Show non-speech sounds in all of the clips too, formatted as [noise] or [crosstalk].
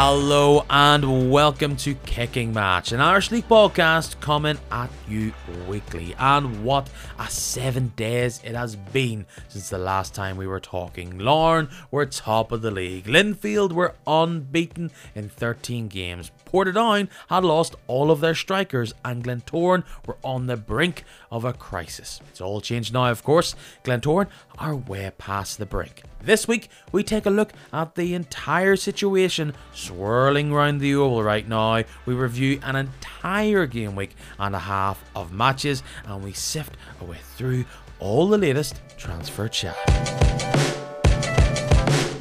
Hello and welcome to Kicking Match, an Irish League podcast coming at you weekly. And what a seven days it has been since the last time we were talking. Larne were top of the league, Linfield were unbeaten in 13 games, Portadown had lost all of their strikers, and Glentoran were on the brink of a crisis. It's all changed now, of course. Glentoran are way past the brink. This week, we take a look at the entire situation swirling around the oval right now. We review an entire game week and a half of matches, and we sift our way through all the latest transfer chat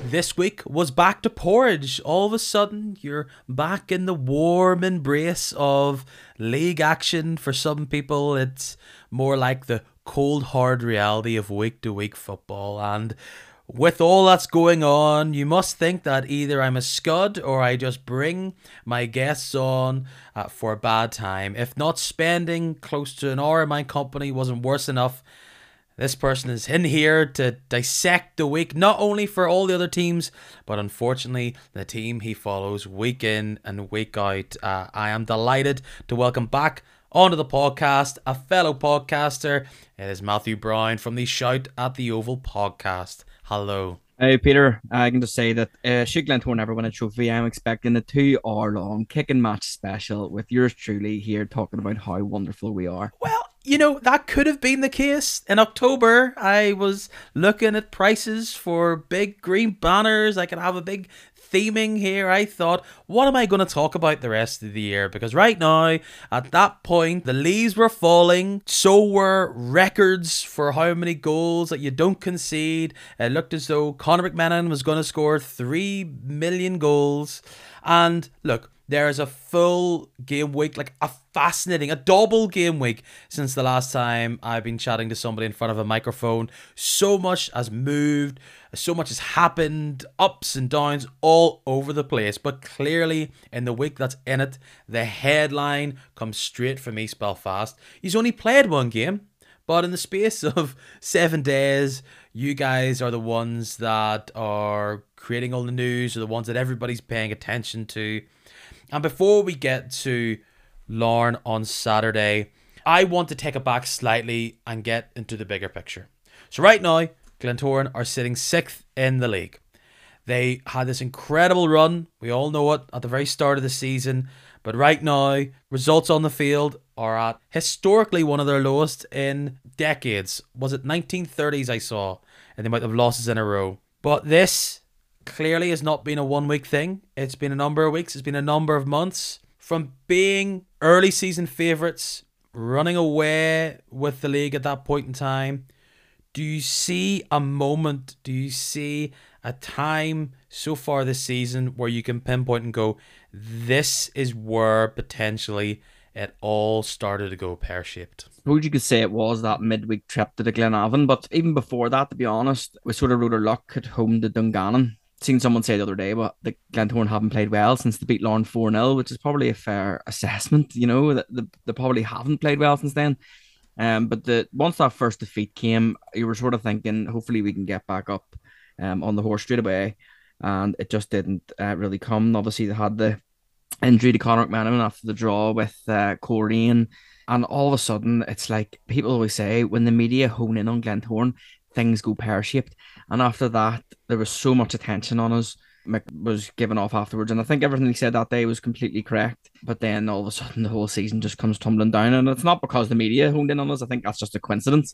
this week was back to porridge. All of a sudden, you're back in the warm embrace of league action. For some people, it's more like the cold, hard reality of week to week football. And with all that's going on, you must think that either I'm a scud or I just bring my guests on uh, for a bad time. If not spending close to an hour in my company wasn't worse enough, this person is in here to dissect the week, not only for all the other teams, but unfortunately the team he follows week in and week out. Uh, I am delighted to welcome back onto the podcast a fellow podcaster. It is Matthew Brown from the Shout at the Oval podcast. Hello. Hey Peter, I can just say that uh, should Glentoran never win a trophy, I'm expecting a two-hour-long kicking match special with yours truly here talking about how wonderful we are. Well, you know, that could have been the case. In October, I was looking at prices for big green banners. I could have a big theming here. I thought, what am I going to talk about the rest of the year? Because right now, at that point, the leaves were falling. So were records for how many goals that you don't concede. It looked as though Conor McMenamin was going to score 3 million goals. And look, there is a full game week, like a fascinating, a double game week since the last time I've been chatting to somebody in front of a microphone. So much has moved, so much has happened, ups and downs all over the place. But clearly, in the week that's in it, the headline comes straight from East Belfast. He's only played one game, but in the space [laughs] of seven days, you guys are the ones that are creating all the news, are the ones that everybody's paying attention to. And before we get to Larne on Saturday, I want to take it back slightly and get into the bigger picture. So right now, Glentoran are sitting sixth in the league. They had this incredible run. We all know it at the very start of the season. But right now, results on the field are at historically one of their lowest in decades. Was it 1930s I saw? And they might have losses in a row. But this clearly has not been a one week thing. It's been a number of weeks, it's been a number of months. From being early season favourites, running away with the league at that point in time, do you see a moment, do you see a time so far this season where you can pinpoint and go, this is where potentially it all started to go pear shaped? suppose you could say it was that midweek trip to the Glenavon, but even before that, to be honest, we sort of rode our luck at home to Dungannon seen someone say the other day, but the Glentoran haven't played well since they beat Larne 4 0, which is probably a fair assessment, you know, that they, they probably haven't played well since then. Um, but the once that first defeat came, you were sort of thinking, hopefully we can get back up um, on the horse straight away. And it just didn't uh, really come. Obviously, they had the injury to Conor McMenamin after the draw with uh, Coleraine. And all of a sudden, it's like people always say when the media hone in on Glentoran, things go pear shaped. And after that, there was so much attention on us. Mick was given off afterwards, and I think everything he said that day was completely correct. But then all of a sudden, the whole season just comes tumbling down, and it's not because the media honed in on us. I think that's just a coincidence.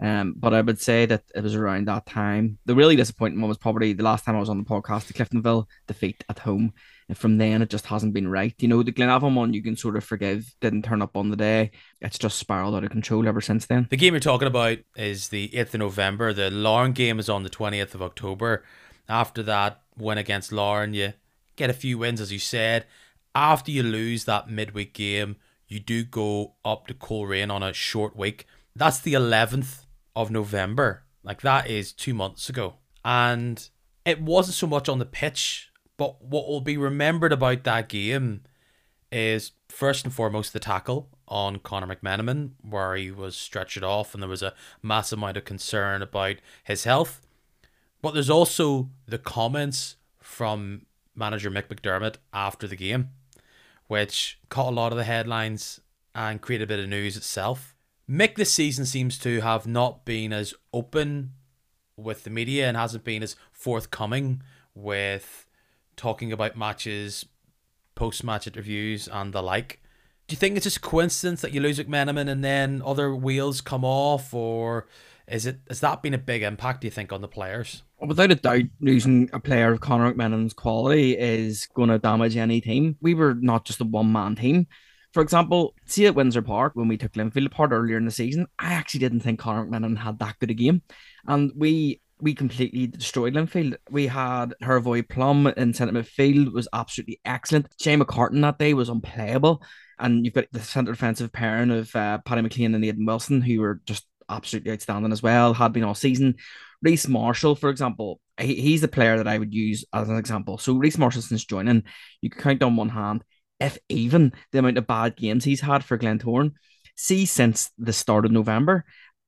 Um, but I would say that it was around that time. The really disappointing one was probably the last time I was on the podcast, the Cliftonville defeat at home. And from then, it just hasn't been right. You know, the Glenavon one you can sort of forgive, didn't turn up on the day. It's just spiraled out of control ever since then. The game you're talking about is the 8th of November. The Larne game is on the 20th of October. After that win against Larne, you get a few wins, as you said. After you lose that midweek game, you do go up to Coleraine on a short week. That's the 11th of November. Like that is two months ago. And it wasn't so much on the pitch, but what will be remembered about that game is first and foremost the tackle on Conor McMenamin, where he was stretched off and there was a massive amount of concern about his health. But there's also the comments from manager Mick McDermott after the game, which caught a lot of the headlines and created a bit of news itself. Mick this season seems to have not been as open with the media and hasn't been as forthcoming with talking about matches, post match interviews, and the like. Do you think it's just coincidence that you lose McMenamin and then other wheels come off, or is it has that been a big impact? Do you think on the players? Without a doubt, losing a player of Conor McMenamin's quality is going to damage any team. We were not just a one man team. For example, see at Windsor Park when we took Linfield apart earlier in the season, I actually didn't think Conor McMenamin had that good a game, and we we completely destroyed Linfield. We had Hrvoje Plum in centre midfield was absolutely excellent. Shane McCartan that day was unplayable, and you've got the centre defensive pairing of uh, Paddy McClean and Aidan Wilson who were just absolutely outstanding as well. Had been all season. Rhys Marshall, for example, he, he's the player that I would use as an example. So Rhys Marshall since joining, you can count on one hand if even the amount of bad games he's had for Glentoran. See, since the start of November,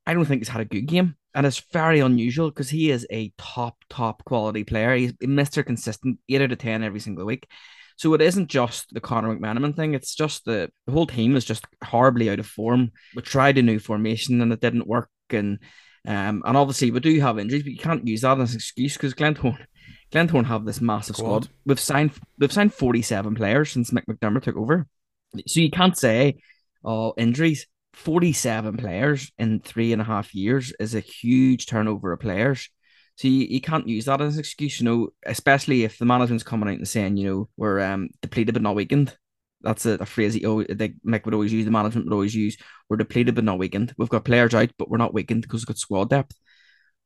I don't think he's had a good game. And it's very unusual because he is a top, top quality player. He's Mr. Consistent, 8 out of 10 every single week. So it isn't just the Conor McMenamin thing. It's just the, the whole team is just horribly out of form. We tried a new formation and it didn't work. And um, and obviously we do have injuries, but you can't use that as an excuse because Glentoran Glentoran have this massive squad. squad. We've signed we've signed 47 players since Mick McDermott took over. So you can't say, oh, injuries. 47 players in three and a half years is a huge turnover of players. So you, you can't use that as an excuse, you know, especially if the management's coming out and saying, you know, we're um, depleted but not weakened. That's a, a phrase he always, they, Mick would always use, the management would always use. We're depleted but not weakened. We've got players out, but we're not weakened because we've got squad depth.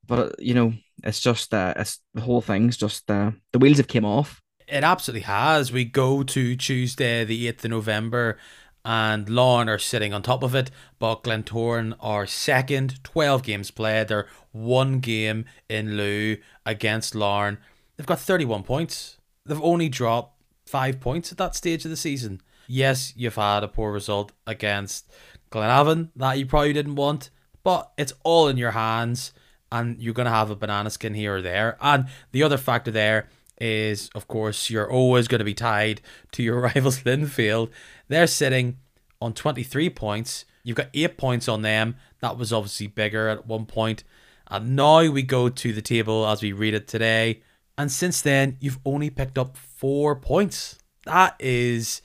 But you know, it's just uh, it's the whole thing's just uh, the wheels have came off. It absolutely has. We go to Tuesday, the eighth of November, and Larne are sitting on top of it, but Glentoran are second, 12 games played. They're one game in lieu against Larne. They've got 31 points. They've only dropped five points at that stage of the season. Yes, you've had a poor result against Glenavon that you probably didn't want, but it's all in your hands and you're going to have a banana skin here or there. And the other factor there is, of course, you're always going to be tied to your [laughs] rivals Linfield. They're sitting on 23 points. You've got eight points on them. That was obviously bigger at one point. And now we go to the table as we read it today. And since then, you've only picked up four points. That is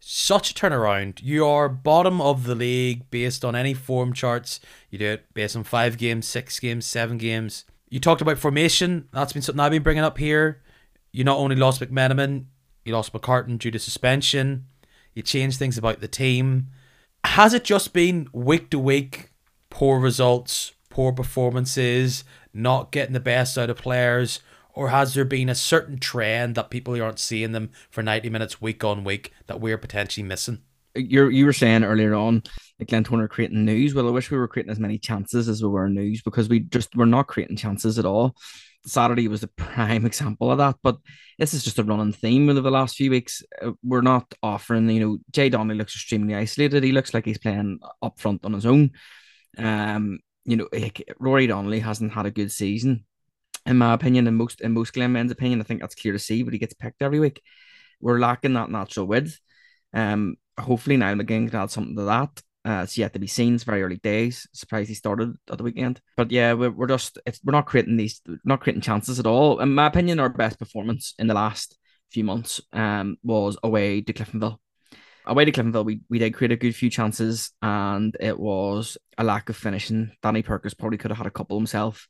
such a turnaround. You are bottom of the league based on any form charts. You do it based on five games, six games, seven games. You talked about formation. That's been something I've been bringing up here. You not only lost McMenamin, you lost McCartan due to suspension. You changed things about the team. Has it just been week to week poor results, poor performances, not getting the best out of players? Or has there been a certain trend that people aren't seeing them for 90 minutes week on week that we're potentially missing? you you were saying earlier on that Glentoran are creating news. Well, I wish we were creating as many chances as we were news because we just we're not creating chances at all. Saturday was the [laughs] prime example of that, but this is just a running theme over the last few weeks. Uh, we're not offering, you know, Jay Donnelly looks extremely isolated. He looks like he's playing up front on his own. Um, you know, Rory Donnelly hasn't had a good season in my opinion, in most in most Glenmen's opinion, I think that's clear to see. But he gets picked every week. We're lacking that natural width. Um, hopefully Niall McGinn can add something to that. Uh, it's yet to be seen. It's very early days. Surprised he started at the weekend. But yeah, we're, we're just we're not creating these not creating chances at all. In my opinion, our best performance in the last few months um was away to Cliftonville. Away to Cliftonville, we, we did create a good few chances, and it was a lack of finishing. Danny Purkis probably could have had a couple himself.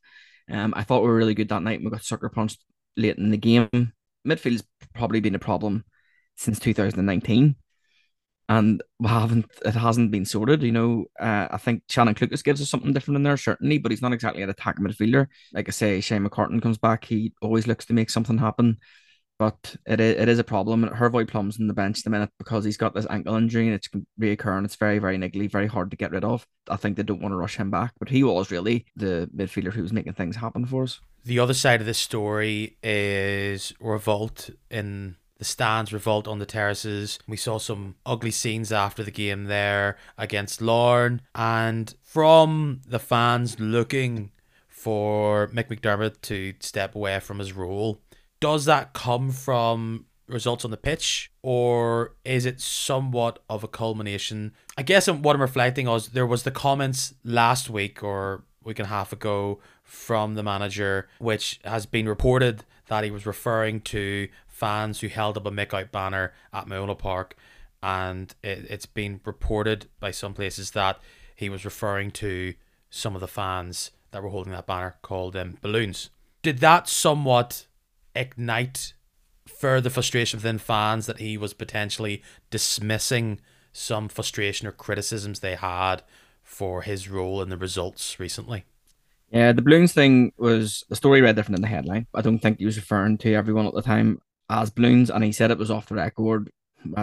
Um, I thought we were really good that night. We got sucker punched late in the game. Midfield's probably been a problem since 2019, and we haven't. It hasn't been sorted. You know, uh, I think Seanan Clucas gives us something different in there, certainly, but he's not exactly an attacking midfielder. Like I say, Shane McCartan comes back. He always looks to make something happen but it is, it is a problem. Hrvoje Plum's in the bench the minute because he's got this ankle injury and it's reoccurring. It's very, very niggly, very hard to get rid of. I think they don't want to rush him back, but he was really the midfielder who was making things happen for us. The other side of this story is revolt in the stands, revolt on the terraces. We saw some ugly scenes after the game there against Larne. and from the fans looking for Mick McDermott to step away from his role Does that come from results on the pitch, or is it somewhat of a culmination? I guess what I'm reflecting on is there was the comments last week or week and a half ago from the manager, which has been reported that he was referring to fans who held up a Mick Out banner at Mona Park, and it, it's been reported by some places that he was referring to some of the fans that were holding that banner called um, balloons. Did that somewhat ignite further frustration within fans that he was potentially dismissing some frustration or criticisms they had for his role in the results recently? Yeah, the balloons thing was the story read different in the headline. I don't think he was referring to everyone at the time as balloons, and he said it was off the record.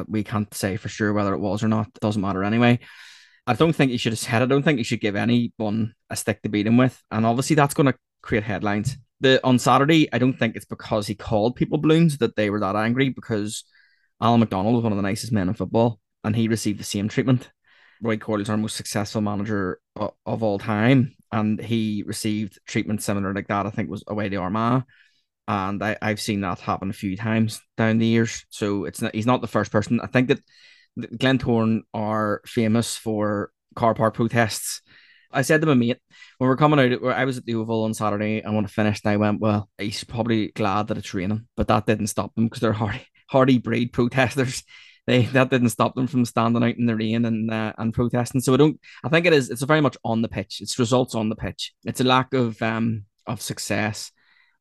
We can't say for sure whether it was or not. It doesn't matter anyway. I don't think he should have said. I don't think he should give anyone a stick to beat him with, and obviously that's going to create headlines. The on Saturday, I don't think it's because he called people balloons that they were that angry because Alan McDonald was one of the nicest men in football, and he received the same treatment. Roy Coyle's our most successful manager of, of all time, and he received treatment similar like that. I think was away to Armagh, and I, I've seen that happen a few times down the years. So it's not, he's not the first person. I think that Glentoran are famous for car park protests. I said to my mate when we're coming out, I was at the Oval on Saturday and when I finished, I went, Well, he's probably glad that it's raining, but that didn't stop them because they're hardy, hardy breed protesters. [laughs] They that didn't stop them from standing out in the rain and uh, and protesting. So I don't. I think it is. It's very much on the pitch. It's results on the pitch. It's a lack of um of success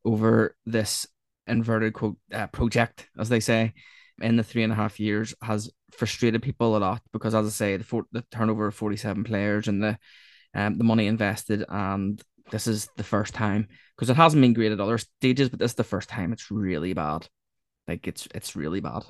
over this inverted quote uh, project, as they say, in the three and a half years has frustrated people a lot because, as I say, the for, the turnover of forty seven players and the um the money invested, and this is the first time because it hasn't been great at other stages, but this is the first time it's really bad. Like it's it's really bad.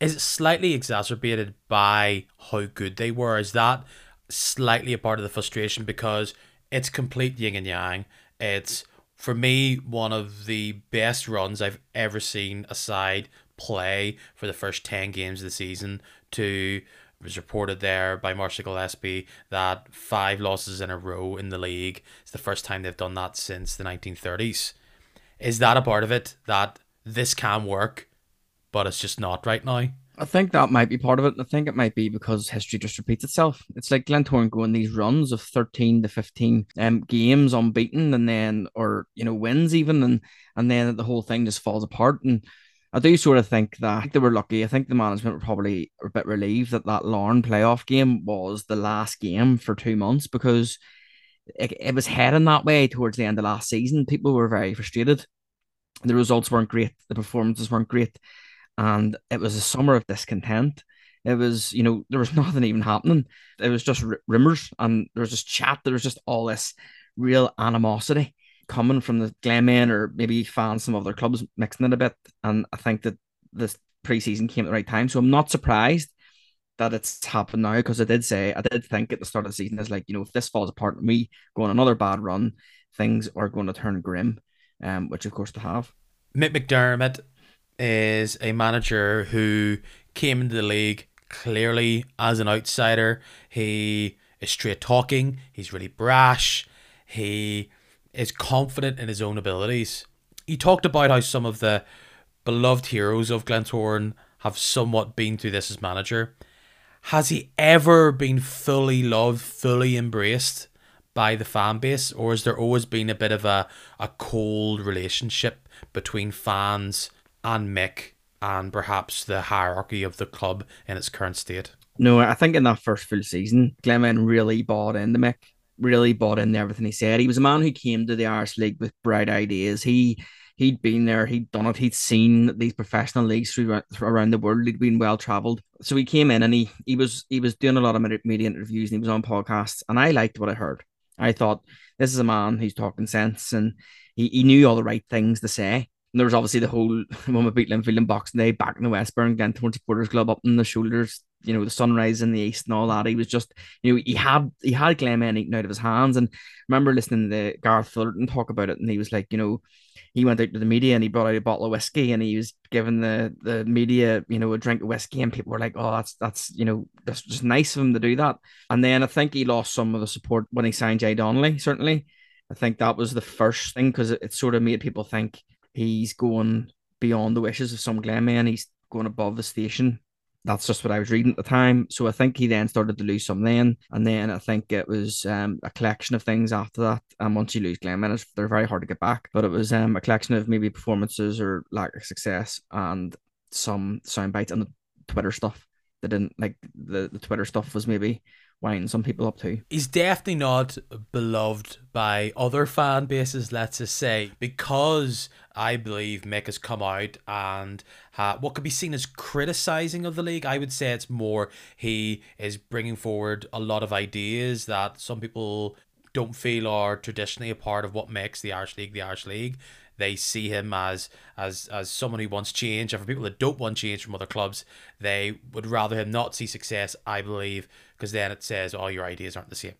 Is it slightly exacerbated by how good they were? Is that slightly a part of the frustration because it's complete yin and yang? It's for me one of the best runs I've ever seen aside play for the first 10 games of the season to was reported there by Marshall Gillespie that five losses in a row in the league. It's the first time they've done that since the 1930s. Is that a part of it that this can work, but it's just not right now? I think that might be part of it. I think it might be because history just repeats itself. It's like Glentoran going these runs of 13 to 15 um, games unbeaten and then, or, you know, wins even. And, and then the whole thing just falls apart. And I do sort of think that they were lucky. I think the management were probably a bit relieved that that Larne playoff game was the last game for two months because it, it was heading that way towards the end of last season. People were very frustrated. The results weren't great. The performances weren't great. And it was a summer of discontent. It was, you know, there was [laughs] nothing even happening. It was just r- rumors and there was just chat. There was just all this real animosity coming from the Glenmen or maybe fans some other clubs mixing it a bit. And I think that this preseason came at the right time. So I'm not surprised that it's happened now because I did say I did think at the start of the season is like, you know, if this falls apart and we go on another bad run, things are going to turn grim. Um, which of course they have. Mick McDermott is a manager who came into the league clearly as an outsider. He is straight talking, he's really brash, he is confident in his own abilities. He talked about how some of the beloved heroes of Glentoran have somewhat been through this as manager. Has he ever been fully loved, fully embraced by the fan base, or has there always been a bit of a, a cold relationship between fans and Mick and perhaps the hierarchy of the club in its current state? No, I think in that first full season, Glenmen really bought into Mick really bought into everything he said. He was a man who came to the Irish League with bright ideas. He he'd been there, he'd done it, he'd seen these professional leagues through, around the world. He'd been well traveled, so he came in and he he was he was doing a lot of media interviews and he was on podcasts. And I liked what I heard. I thought this is a man who's talking sense and he, he knew all the right things to say. And there was obviously the whole when we beat Linfield in Boxing Day back in the Westburn, 20 supporters club up in the shoulders, you know, the sunrise in the east and all that. He was just, you know, he had he had Glenmen eaten out of his hands. And I remember listening to Garth Fullerton talk about it, and he was like, you know, he went out to the media and he brought out a bottle of whiskey and he was giving the the media, you know, a drink of whiskey, and people were like, oh, that's that's you know, that's just nice of him to do that. And then I think he lost some of the support when he signed Jay Donnelly, certainly. I think that was the first thing because it, it sort of made people think he's going beyond the wishes of some Glenmen. He's going above the station. That's just what I was reading at the time. So I think he then started to lose some then. And then I think it was um, a collection of things after that. And once you lose Glenmen, they're very hard to get back. But it was um, a collection of maybe performances or lack of success and some sound bites and the Twitter stuff. They didn't like the, the Twitter stuff was maybe winding some people up too. He's definitely not beloved by other fan bases, let's just say, because I believe Mick has come out and ha- what could be seen as criticizing of the league. I would say it's more he is bringing forward a lot of ideas that some people don't feel are traditionally a part of what makes the Irish League the Irish League. They see him as as as someone who wants change, and for people that don't want change from other clubs, they would rather him not see success. I believe because then it says, "Oh, your ideas aren't the same."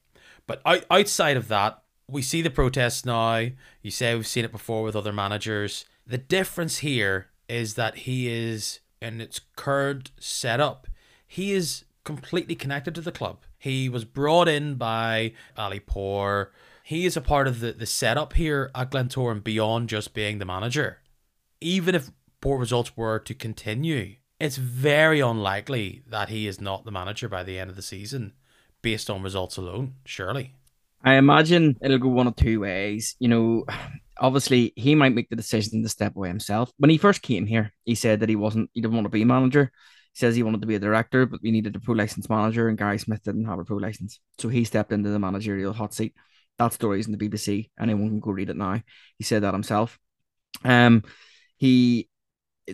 But out, outside of that, we see the protests now. You say we've seen it before with other managers. The difference here is that he is in its current setup. He is completely connected to the club. He was brought in by Ali Pour he is a part of the, the setup here at Glentoran beyond just being the manager. Even if poor results were to continue, it's very unlikely that he is not the manager by the end of the season based on results alone, surely. I imagine it'll go one of two ways. You know, [sighs] obviously he might make the decision to step away himself. When he first came here, he said that he wasn't he didn't want to be a manager. He says he wanted to be a director, but we needed a pro license manager, and Gary Smith didn't have a pro license. So he stepped into the managerial hot seat. That story is in the BBC. Anyone can go read it now. He said that himself. Um, he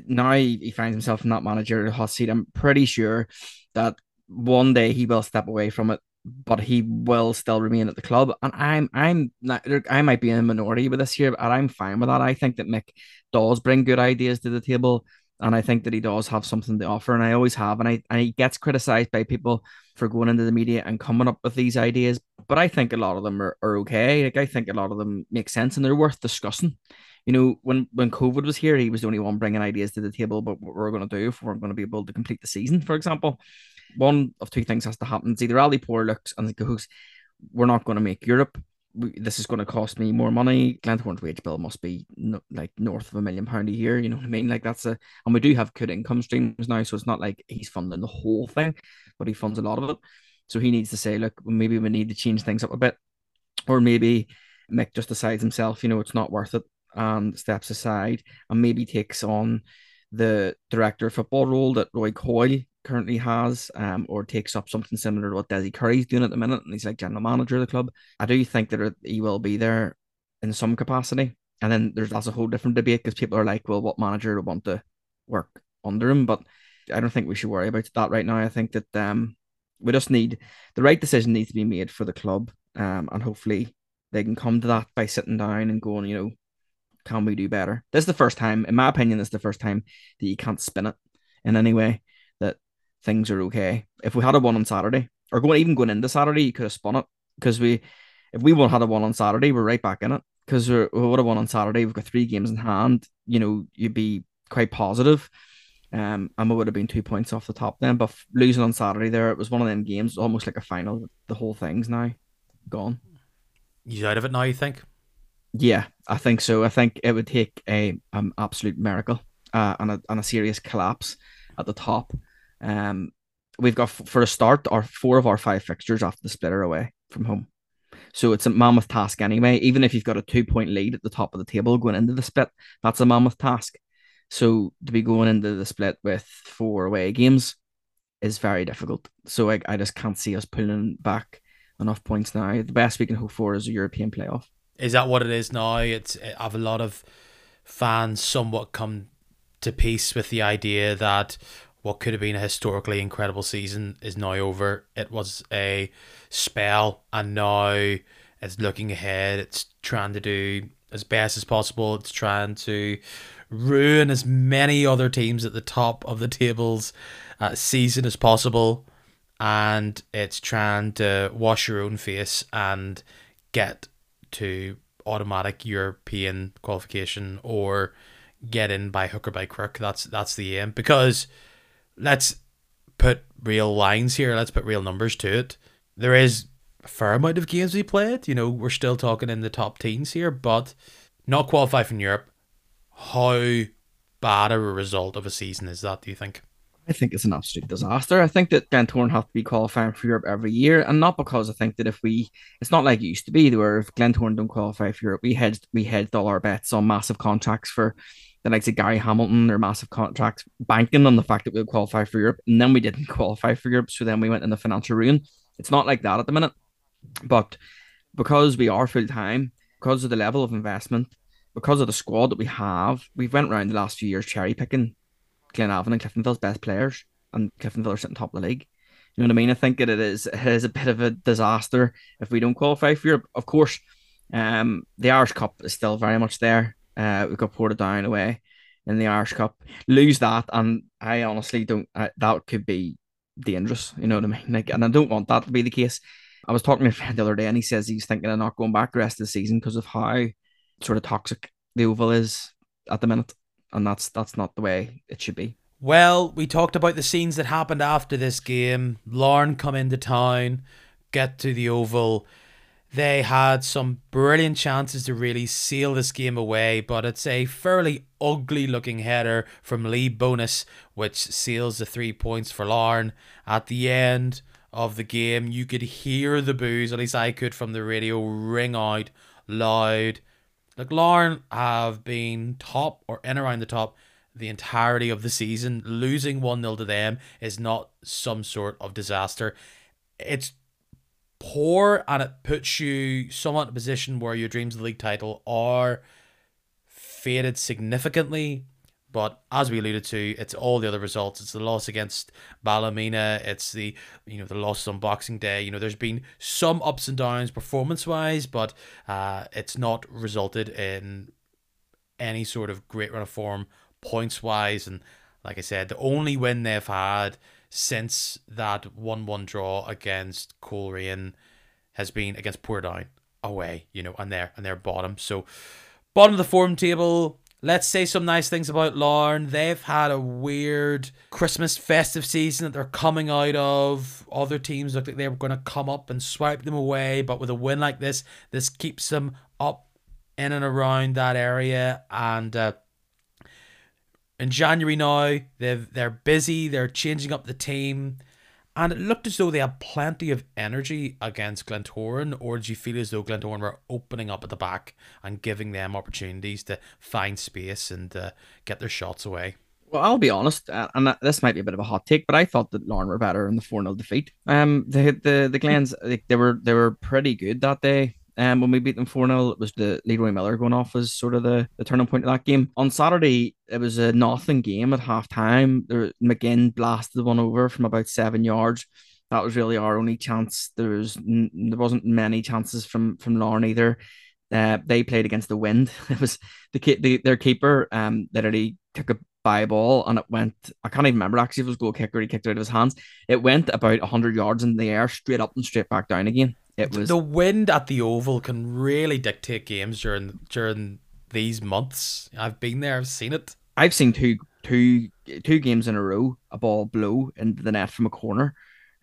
now he finds himself in that managerial hot seat. I'm pretty sure that one day he will step away from it, but he will still remain at the club. And I'm I'm not, I might be in a minority with this here, but I'm fine with that. I think that Mick does bring good ideas to the table and I think that he does have something to offer, and I always have, and I and he gets criticized by people for going into the media and coming up with these ideas, but I think a lot of them are, are okay. Like I think a lot of them make sense and they're worth discussing. You know, when when COVID was here, he was the only one bringing ideas to the table about what we're going to do if we're going to be able to complete the season, for example. One of two things has to happen. It's either Ali Pour looks and goes, we're not going to make Europe this is going to cost me more money. Glentoran's wage bill must be no, like north of a million pound a year. You know what I mean? Like that's a, and we do have good income streams now, so it's not like he's funding the whole thing, but he funds a lot of it. So he needs to say, look, maybe we need to change things up a bit, or maybe Mick just decides himself, you know, it's not worth it, and steps aside, and maybe takes on the director of football role that Roy Coyle currently has, um, or takes up something similar to what Dessie Curry's doing at the minute, and he's like general manager of the club. I do think that he will be there in some capacity. And then there's that's a whole different debate because people are like, well, what manager would want to work under him? But I don't think we should worry about that right now. I think that um, we just need the right decision needs to be made for the club, um, and hopefully they can come to that by sitting down and going, you know, can we do better? This is the first time, in my opinion, this is the first time that you can't spin it in any way things are okay. If we had a one on Saturday, or going even going into Saturday, you could have spun it because we, if we would had a one on Saturday, we're right back in it because we would have won on Saturday. We've got three games in hand. You know, you'd be quite positive. Um, and we would have been two points off the top then. But losing on Saturday there, it was one of them games, almost like a final. The whole thing's now gone. He's out of it now. You think? Yeah, I think so. I think it would take a um, absolute miracle uh, and a and a serious collapse at the top um, we've got for a start our four of our five fixtures after the split are away from home. So it's a mammoth task anyway. Even if you've got a two point lead at the top of the table going into the split, that's a mammoth task. So to be going into the split with four away games is very difficult. So I, I just can't see us pulling back enough points now. The best we can hope for is a European playoff. Is that what it is now? It's I have a lot of fans somewhat come to peace with the idea that what could have been a historically incredible season is now over. It was a spell, and now it's looking ahead. It's trying to do as best as possible. It's trying to ruin as many other teams at the top of the tables uh, season as possible, and it's trying to wash your own face and get to automatic European qualification or get in by hook or by crook. That's that's the aim because let's put real lines here. Let's put real numbers to it. There is a fair amount of games we played. You know, we're still talking in the top teens here, but not qualify from Europe. How bad a result of a season is that? Do you think? I think it's an absolute disaster. I think that Glentoran have to be qualifying for Europe every year, and not because I think that if we, it's not like it used to be, where if Glentoran don't qualify for Europe, we hedged we hedged all our bets on massive contracts for the likes of Gary Hamilton or massive contracts, banking on the fact that we'll qualify for Europe, and then we didn't [laughs] qualify for Europe, so then we went in the financial ruin. It's not like that at the minute, but because we are full time, because of the level of investment, because of the squad that we have, we've went around the last few years cherry picking Glenavon and Cliftonville's best players, and Cliftonville are sitting top of the league. You know what I mean? I think that it is it is a bit of a disaster if we don't qualify for Europe. Of course, um, the Irish Cup is still very much there. Uh, we've got Portadown away in the Irish Cup. Lose that, and I honestly don't. Uh, that could be dangerous. You know what I mean? Like, and I don't want that to be the case. I was talking to a friend the other day, and he says he's thinking of not going back the rest of the season because of how sort of toxic the oval is at the minute and that's that's not the way it should be. Well, we talked about the scenes that happened after this game. Larne come into town, get to the Oval. They had some brilliant chances to really seal this game away, but it's a fairly ugly looking header from Lee Bonis, which seals the three points for Larne. At the end of the game, you could hear the boos, at least I could from the radio, ring out loud like Larne have been top or in around the top the entirety of the season. Losing 1 0 to them is not some sort of disaster. It's poor and it puts you somewhat in a position where your dreams of the league title are faded significantly. But as we alluded to, it's all the other results. It's the loss against Ballymena. It's the you know the loss on Boxing Day. You know, there's been some ups and downs performance wise, but uh, it's not resulted in any sort of great run of form points wise. And like I said, the only win they've had since that one-one draw against Coleraine has been against Portadown away. You know, and they're and they're bottom. So bottom of the form table Let's say some nice things about Larne. They've had a weird Christmas festive season that they're coming out of. Other teams look like they were going to come up and swipe them away, but with a win like this, this keeps them up in and around that area. And uh, in January now, They've, they're busy. They're changing up the team. And it looked as though they had plenty of energy against Glentoran, or did you feel as though Glentoran were opening up at the back and giving them opportunities to find space and uh, get their shots away? Well, I'll be honest, uh, and this might be a bit of a hot take, but I thought that Larne were better in the 4 0 defeat. Um, the the the Glens, they were they were pretty good that day. Um, when we beat them 4 0, it was the Leroy Millar going off as sort of the, the turning point of that game. On Saturday, it was a nothing game at half time. McGinn blasted the one over from about seven yards. That was really our only chance. There was there wasn't many chances from from Larne either. Uh, they played against the wind. [laughs] It was the, the their keeper um literally took a by ball and it went I can't even remember actually if it was goal kicker he kicked it out of his hands. It went about hundred yards in the air, straight up and straight back down again. It was the wind at the oval can really dictate games during during these months. I've been there, I've seen it. I've seen two two two games in a row a ball blow into the net from a corner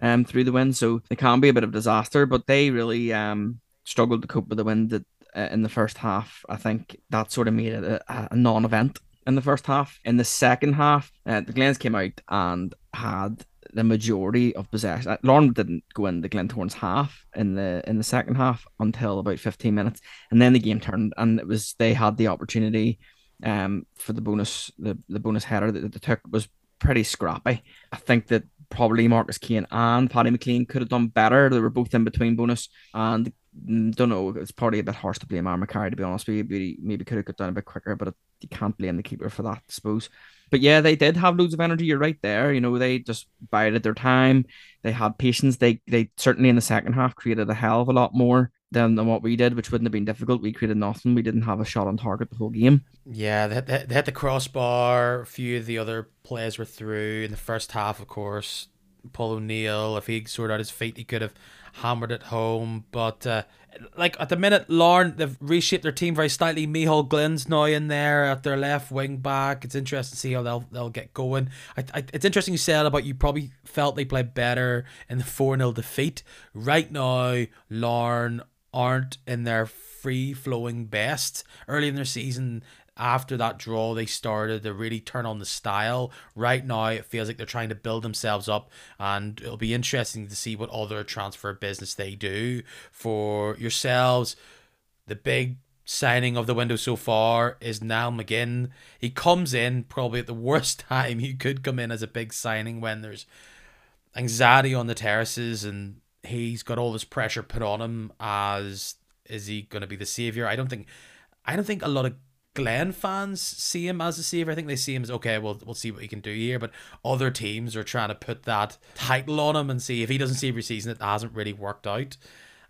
um through the wind. So it can be a bit of a disaster, but they really um struggled to cope with the wind that, uh, in the first half. I think that sort of made it a, a non-event in the first half. In the second half, uh, the Glens came out and had the majority of possession. Uh, Larne didn't go in the Glentoran's half in the in the second half until about 15 minutes, and then the game turned, and it was they had the opportunity um for the Bonis the, the Bonis header that they took was pretty scrappy. I think that probably Marcus Kane and Paddy McClean could have done better. They were both in between Bonis and Mm, don't know. It's probably a bit harsh to blame Aaron McCarry to be honest. Maybe, maybe could have got down a bit quicker, but it, you can't blame the keeper for that, I suppose but yeah, they did have loads of energy. You're right there. You know, they just bided their time. They had patience. They they certainly in the second half created a hell of a lot more than, than what we did, which wouldn't have been difficult. We created nothing. We didn't have a shot on target the whole game. Yeah, they, they, they hit the crossbar. A few of the other players were through in the first half, of course. Paul O'Neill, if he sorted out his feet, he could have hammered it home. But uh, like at the minute, Larne they've reshaped their team very slightly. Mihal Glynn's now in there at their left wing back. It's interesting to see how they'll they'll get going. I, I, it's interesting you said about you probably felt they played better in the four 0 defeat. Right now, Larne aren't in their free flowing best early in their season. After that draw, they started to really turn on the style. Right now, it feels like they're trying to build themselves up, and it'll be interesting to see what other transfer business they do for yourselves. The big signing of the window so far is Niall McGinn. He comes in probably at the worst [laughs] time he could come in as a big signing when there's anxiety on the terraces and he's got all this pressure put on him as is he going to be the savior? I don't think I don't think a lot of Glen fans see him as a savior. I think they see him as okay, well we'll see what he can do here. But other teams are trying to put that title on him and see if he doesn't save your season, it hasn't really worked out.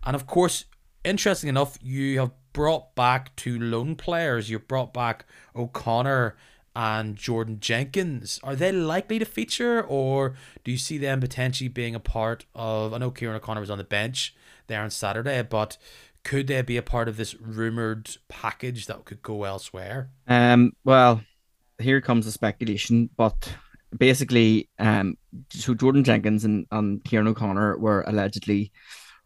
And of course, interesting enough, you have brought back two lone players. You've brought back O'Connor and Jordan Jenkins. Are they likely to feature, or do you see them potentially being a part of? I know Kieran O'Connor was on the bench there on Saturday, but could they be a part of this rumored package that could go elsewhere? Um, well, here comes the speculation, but basically, um, so Jordan Jenkins and, and Kieran O'Connor were allegedly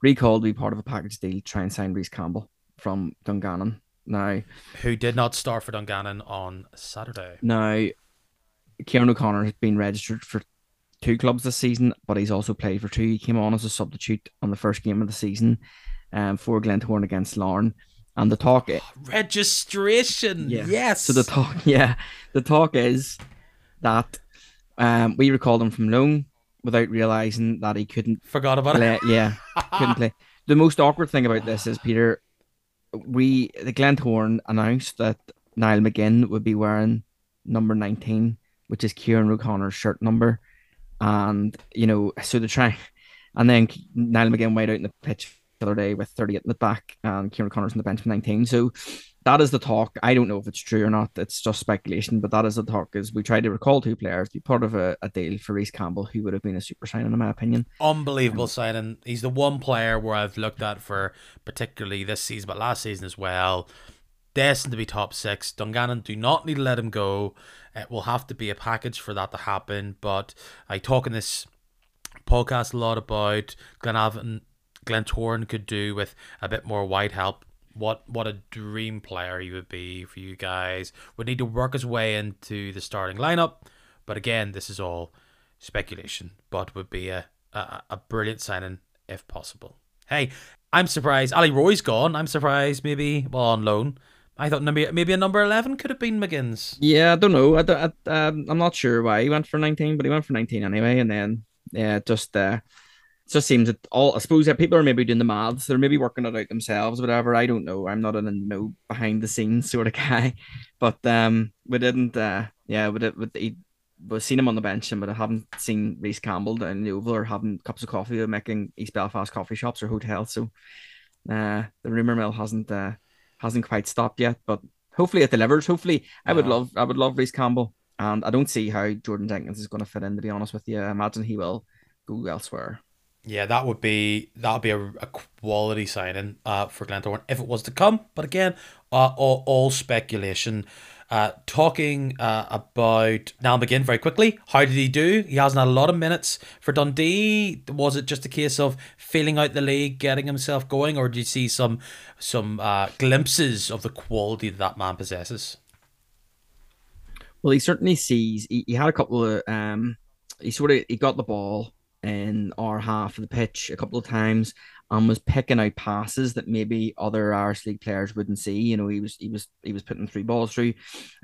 recalled to be part of a package deal to try and sign Rhys Campbell from Dungannon. Now, who did not start for Dungannon on Saturday? Now, Kieran O'Connor has been registered for two clubs this season, but he's also played for two. He came on as a substitute on the first game of the season um, for Glentoran against Larne. And the talk [gasps] registration, yeah. yes. So the talk, [laughs] yeah, the talk is that um, we recalled him from loan without realizing that he couldn't forgot about play. it. Yeah, [laughs] couldn't play. The most awkward thing about this is Peter we the Glentoran announced that Niall McGinn would be wearing number 19, which is Kieran O'Connor's shirt number. And, you know, so the try and then Niall McGinn went out in the pitch other day with 38 in the back and Kieran O'Connor's in the bench with 19. So that is the talk. I don't know if it's true or not. It's just speculation, but that is the talk. Is we tried to recall two players, be part of a, a deal for Rhys Campbell, who would have been a super signing in my opinion. Unbelievable um, signing. He's the one player where I've looked at for particularly this season, but last season as well. Destined to be top six. Dungannon do not need to let him go. It will have to be a package for that to happen. But I talk in this podcast a lot about Glenavon, Glentoran could do with a bit more wide help what what a dream player he would be for you guys. Would need to work his way into the starting lineup, but again, this is all speculation. But would be a a, a brilliant signing if possible. Hey, I'm surprised Ali Roy's gone. I'm surprised maybe well on loan. I thought maybe maybe a number eleven could have been McGinn's. Yeah, I don't know. I, I, um, I'm not sure why he went for nineteen, but he went for nineteen anyway, and then yeah, just uh, it just seems that all I suppose that people are maybe doing the maths, they're maybe working it out themselves, whatever. I don't know. I'm not in a no behind the scenes [laughs] sort of guy, but um, we didn't. Uh, yeah, we did. We, we've seen him on the bench, and but I haven't seen Rhys Campbell down the Oval or having cups of coffee or making East Belfast coffee shops or hotels. So, uh, the rumor mill hasn't uh, hasn't quite stopped yet, but hopefully it delivers. Hopefully, I would love I would love Rhys Campbell, and I don't see how Jordan Jenkins is going to fit in. To be honest with you, I imagine he will go elsewhere. Yeah, that would be that would be a, a quality signing uh, for Glentoran if it was to come. But again, uh, all, all speculation. Uh, talking uh, about Niall McGinn very quickly. How did he do? He hasn't had a lot of minutes for Dundee. Was it just a case of filling out the league, getting himself going, or did you see some some uh, glimpses of the quality that that man possesses? Well, he certainly sees. He, he had a couple of. Um, he sort of he got the ball in our half of the pitch a couple of times and was picking out passes that maybe other Irish League players wouldn't see. You know, he was he was he was putting three balls through,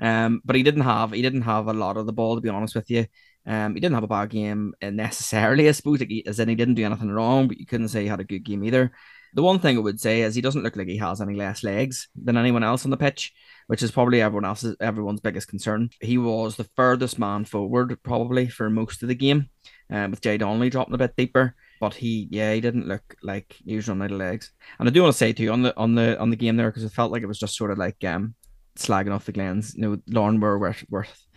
um, but he didn't have he didn't have a lot of the ball to be honest with you. Um, he didn't have a bad game necessarily, I suppose, like he, as in he didn't do anything wrong, but you couldn't say he had a good game either. The one thing I would say is he doesn't look like he has any less legs than anyone else on the pitch, which is probably everyone else's everyone's biggest concern. He was the furthest man forward probably for most of the game um, with Jay Donnelly dropping a bit deeper. But he, yeah, he didn't look like he was running out of legs. And I do want to say too on the on the on the game there because it felt like it was just sort of like um slagging off the Glens. You know, Larne were worth, worth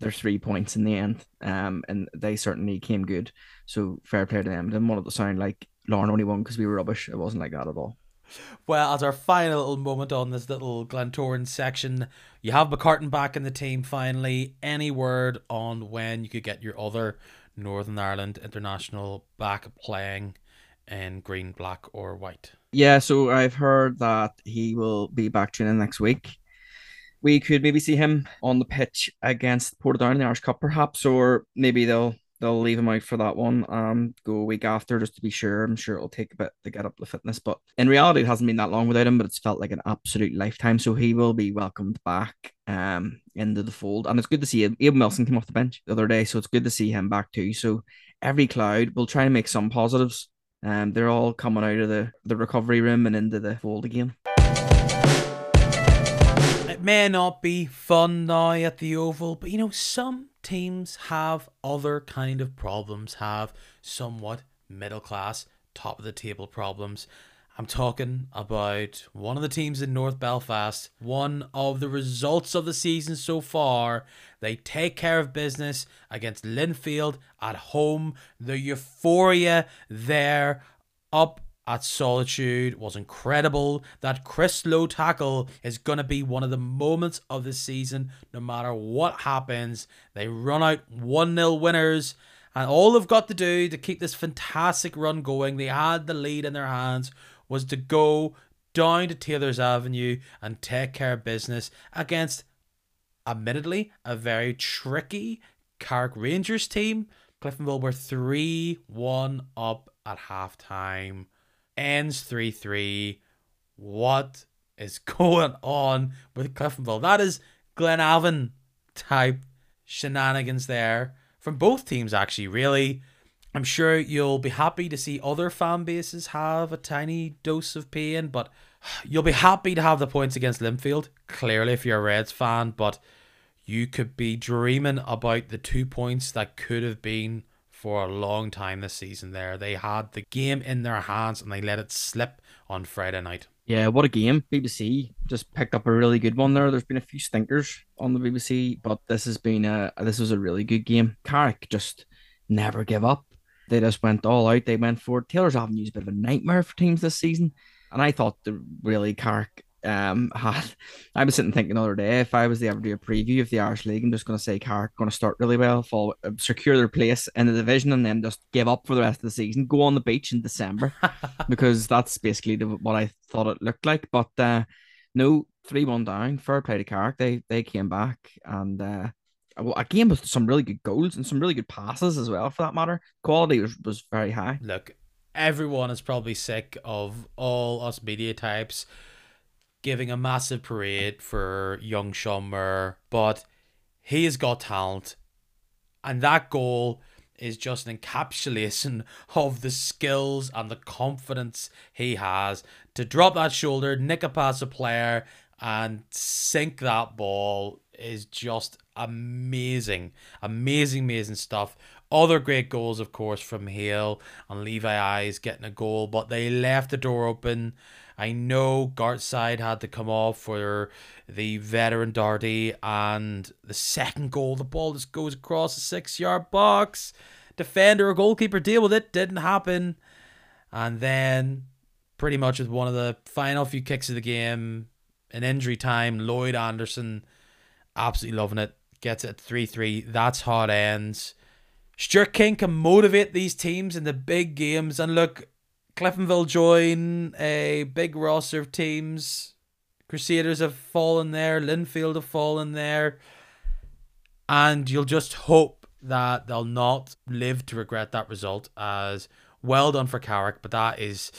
their three points in the end, um, and they certainly came good. So fair play to them. Didn't want it to sound like Larne only won because we were rubbish. It wasn't like that at all. Well, as our final little moment on this little Glentoran section, you have McCartan back in the team finally. Any word on when you could get your other Northern Ireland international back playing in green, black, or white? Yeah, so I've heard that he will be back training next week. We could maybe see him on the pitch against Portadown in the Irish Cup, perhaps, or maybe they'll they'll leave him out for that one. Um, go a week after just to be sure. I'm sure it'll take a bit to get up the fitness, but in reality, it hasn't been that long without him. But it's felt like an absolute lifetime. So he will be welcomed back um into the fold, and it's good to see him. Abe Wilson came off the bench the other day, so it's good to see him back too. So every cloud, we'll try and make some positives um, they're all coming out of the, the recovery room and into the fold again. It may not be fun now at the Oval, but you know, some teams have other kind of problems, have somewhat middle class, top of the table problems. I'm talking about one of the teams in North Belfast. One of the results of the season so far. They take care of business against Linfield at home. The euphoria there up at Solitude was incredible. That Chris Lowe tackle is going to be one of the moments of the season, no matter what happens. They run out 1 0 winners. And all they've got to do to keep this fantastic run going, they had the lead in their hands was to go down to Taylor's Avenue and take care of business against, admittedly, a very tricky Carrick Rangers team. Cliftonville were 3 1 up at halftime. Ends 3 3. What is [laughs] going on with Cliftonville? That is Glenavon type shenanigans there from both teams, actually, really. I'm sure you'll be happy to see other fan bases have a tiny dose of pain, but [sighs] you'll be happy to have the points against Linfield, clearly, if you're a Reds fan, but you could be dreaming about the two points that could have been for a long time this season there. They had the game in their hands and they let it slip on Friday night. Yeah, what a game. BBC just picked up a really good one there. There's been a few stinkers on the BBC, but this has been a this was a really good game. Carrick just never give up they just went all out. They went for Taylor's Avenue is a bit of a nightmare for teams this season. And I thought the really Carrick um [laughs] had I was sitting thinking the other day if I was the ever do a preview of the Irish League, I'm just gonna say Carrick gonna start really well, fall uh, secure their place in the division and then just give up for the rest of the season, go on the beach in December. [laughs] because that's basically the, what I thought it looked like. But uh no, three one down, fair play to Carrick. They they came back and uh a game with some really good goals and some really good passes as well, for that matter. Quality was, was very high. Look, everyone is probably sick of all us media types giving a massive parade for young Sean but he has got talent, and that goal is just an encapsulation [laughs] of the skills and the confidence he has to drop that shoulder, nick a pass a player, and sink that ball is just amazing. Amazing, amazing stuff. Other great goals, of course, from Hale and Levi Ives getting a goal, but they left the door open. I know Gartside had to come off for the veteran Darty, and the second goal, the ball just goes across the six yard box. Defender or goalkeeper deal with it, didn't happen. And then, pretty much with one of the final few kicks of the game, in injury time, Lloyd Anderson absolutely loving it. Gets it at 3 3. That's how it ends. Stuart King can motivate these teams in the big games. And look, Cliftonville join a big roster of teams. Crusaders have fallen there. Linfield have fallen there. And you'll just hope that they'll not live to regret that result as well done for Carrick. But that is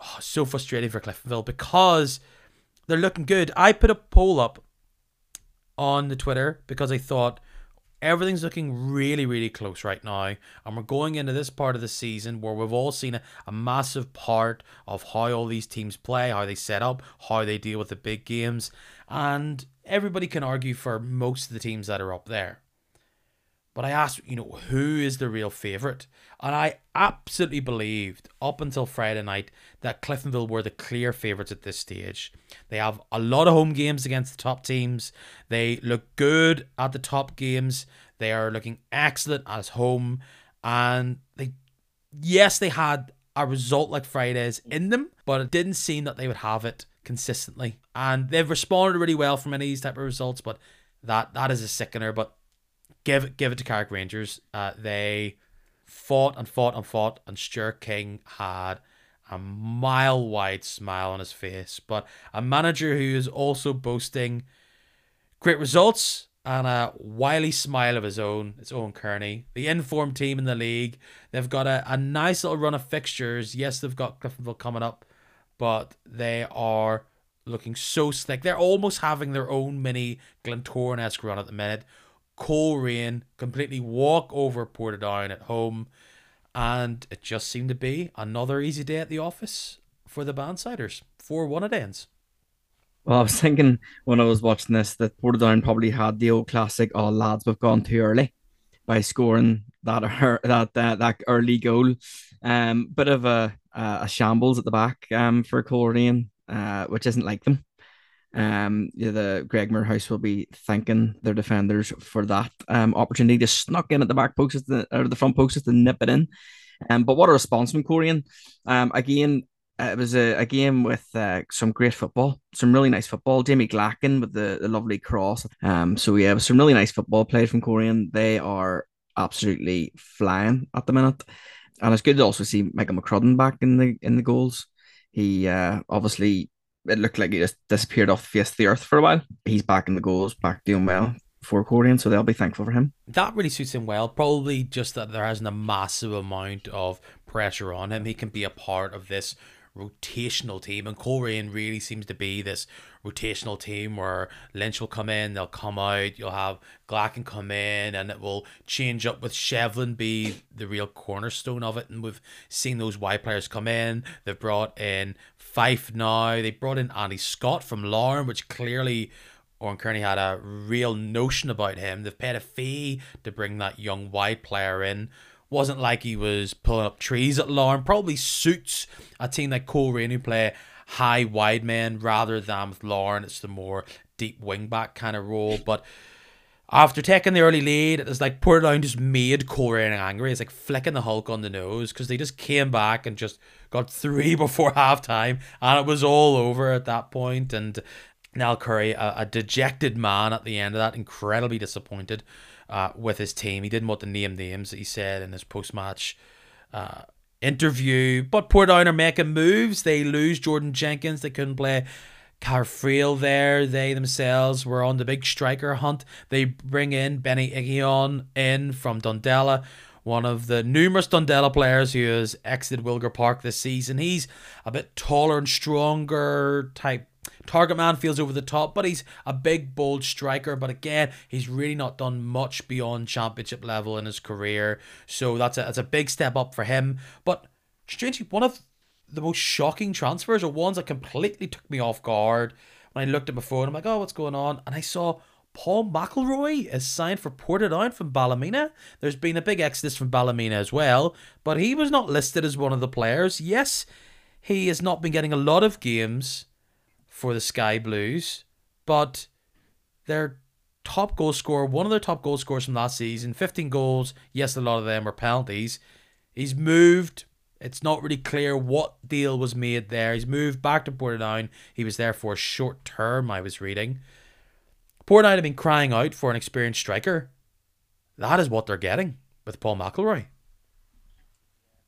oh, so frustrating for Cliftonville because they're looking good. I put a poll up on the Twitter because I thought everything's looking really, really close right now. And we're going into this part of the season where we've all seen a, a, massive part of how all these teams play, how they set up, how they deal with the big games. And everybody can argue for most of the teams that are up there. But I asked, you know, who is the real favourite? And I absolutely believed up until Friday night that Cliftonville were the clear favourites at this stage. They have a lot of home games against the top teams. They look good at the top games. They are looking excellent as home. And they, yes, they had a result like Friday's in them, but it didn't seem that they would have it consistently. And they've responded really well from any of these type of results, but that that is a sickener. But give it give it to Carrick Rangers. Uh, they fought and fought and fought, and Stuart King had a mile wide smile on his face, but a manager who is also boasting great results and a wily smile of his own. It's Oran Kearney, the informed team in the league. They've got a, a nice little run of fixtures. Yes, they've got Cliftonville coming up, but they are looking so slick. They're almost having their own mini Glentoran esque run at the minute. Coleraine completely walk over Portadown at home, and it just seemed to be another easy day at the office for the Bannsiders. 4 1 it ends. Well, I was thinking when I was watching this that Portadown probably had the old classic, oh lads, we've gone too early by scoring that that uh, that early goal. Um, bit of a a shambles at the back um for Coleraine, uh, which isn't like them. Um, yeah, the Greg Moorhouse will be thanking their defenders for that um opportunity to snuck in at the back post or the front post to nip it in. Um, but what a response from Coleraine. Um, again, it was a, a game with uh, some great football, some really nice football. Jamie Glacken with the, the lovely cross. Um, so yeah, some really nice football played from Coleraine. They are absolutely flying at the minute, and it's good to also see Michael McCrudden back in the in the goals. He uh, obviously it looked like he just disappeared off the face of the earth for a while. He's back in the goals, back doing well for Coleraine, so they'll be thankful for him. That really suits him well. Probably just that there isn't a massive amount of pressure on him. He can be a part of this rotational team, and Coleraine really seems to be this rotational team where Lynch will come in, they'll come out, you'll have Glacken come in, and it will change up with Shevlin be the real cornerstone of it. And we've seen those wide players come in. They've brought in Fife now. They brought in Andy Scott from Larne, which clearly Oran Kearney had a real notion about him. They've paid a fee to bring that young wide player in wasn't like he was pulling up trees at Larne. Probably suits a team like Coleraine who play high wide men rather than with Larne. It's the more deep wing back kind of role. But after taking the early lead, it was like Portadown just made Coleraine angry. It's like flicking the Hulk on the nose because they just came back and just got three [laughs] before halftime, and it was all over at that point. And Niall Curry, a, a dejected man at the end of that, incredibly disappointed uh, with his team. He didn't want to name names, he said in his post match uh, interview. But poor Portadown are making moves. They lose Jordan Jenkins. They couldn't play Carfrail there. They themselves were on the big striker hunt. They bring in Benny Igiehon in from Dundela one of the numerous Dundela players who has exited Wilgar Park this season. He's a bit taller and stronger type Target man feels over the top, but he's a big, bold striker. But again, he's really not done much beyond championship level in his career. So that's a, that's a big step up for him. But strangely, one of the most shocking transfers, are ones that completely took me off guard when I looked at my phone. I'm like, oh, what's going on? And I saw Paul McElroy is signed for Portadown from Ballymena. There's been a big exodus from Ballymena as well, but he was not listed as one of the players. Yes, he has not been getting a lot of games for the Sky Blues, but their top goal scorer, one of their top goal scorers from last season, 15 goals. Yes, a lot of them were penalties. He's moved. It's not really clear what deal was made there. He's moved back to Portadown. He was there for a short term, I was reading. Portadown have been crying out for an experienced striker. That is what they're getting with Paul McElroy.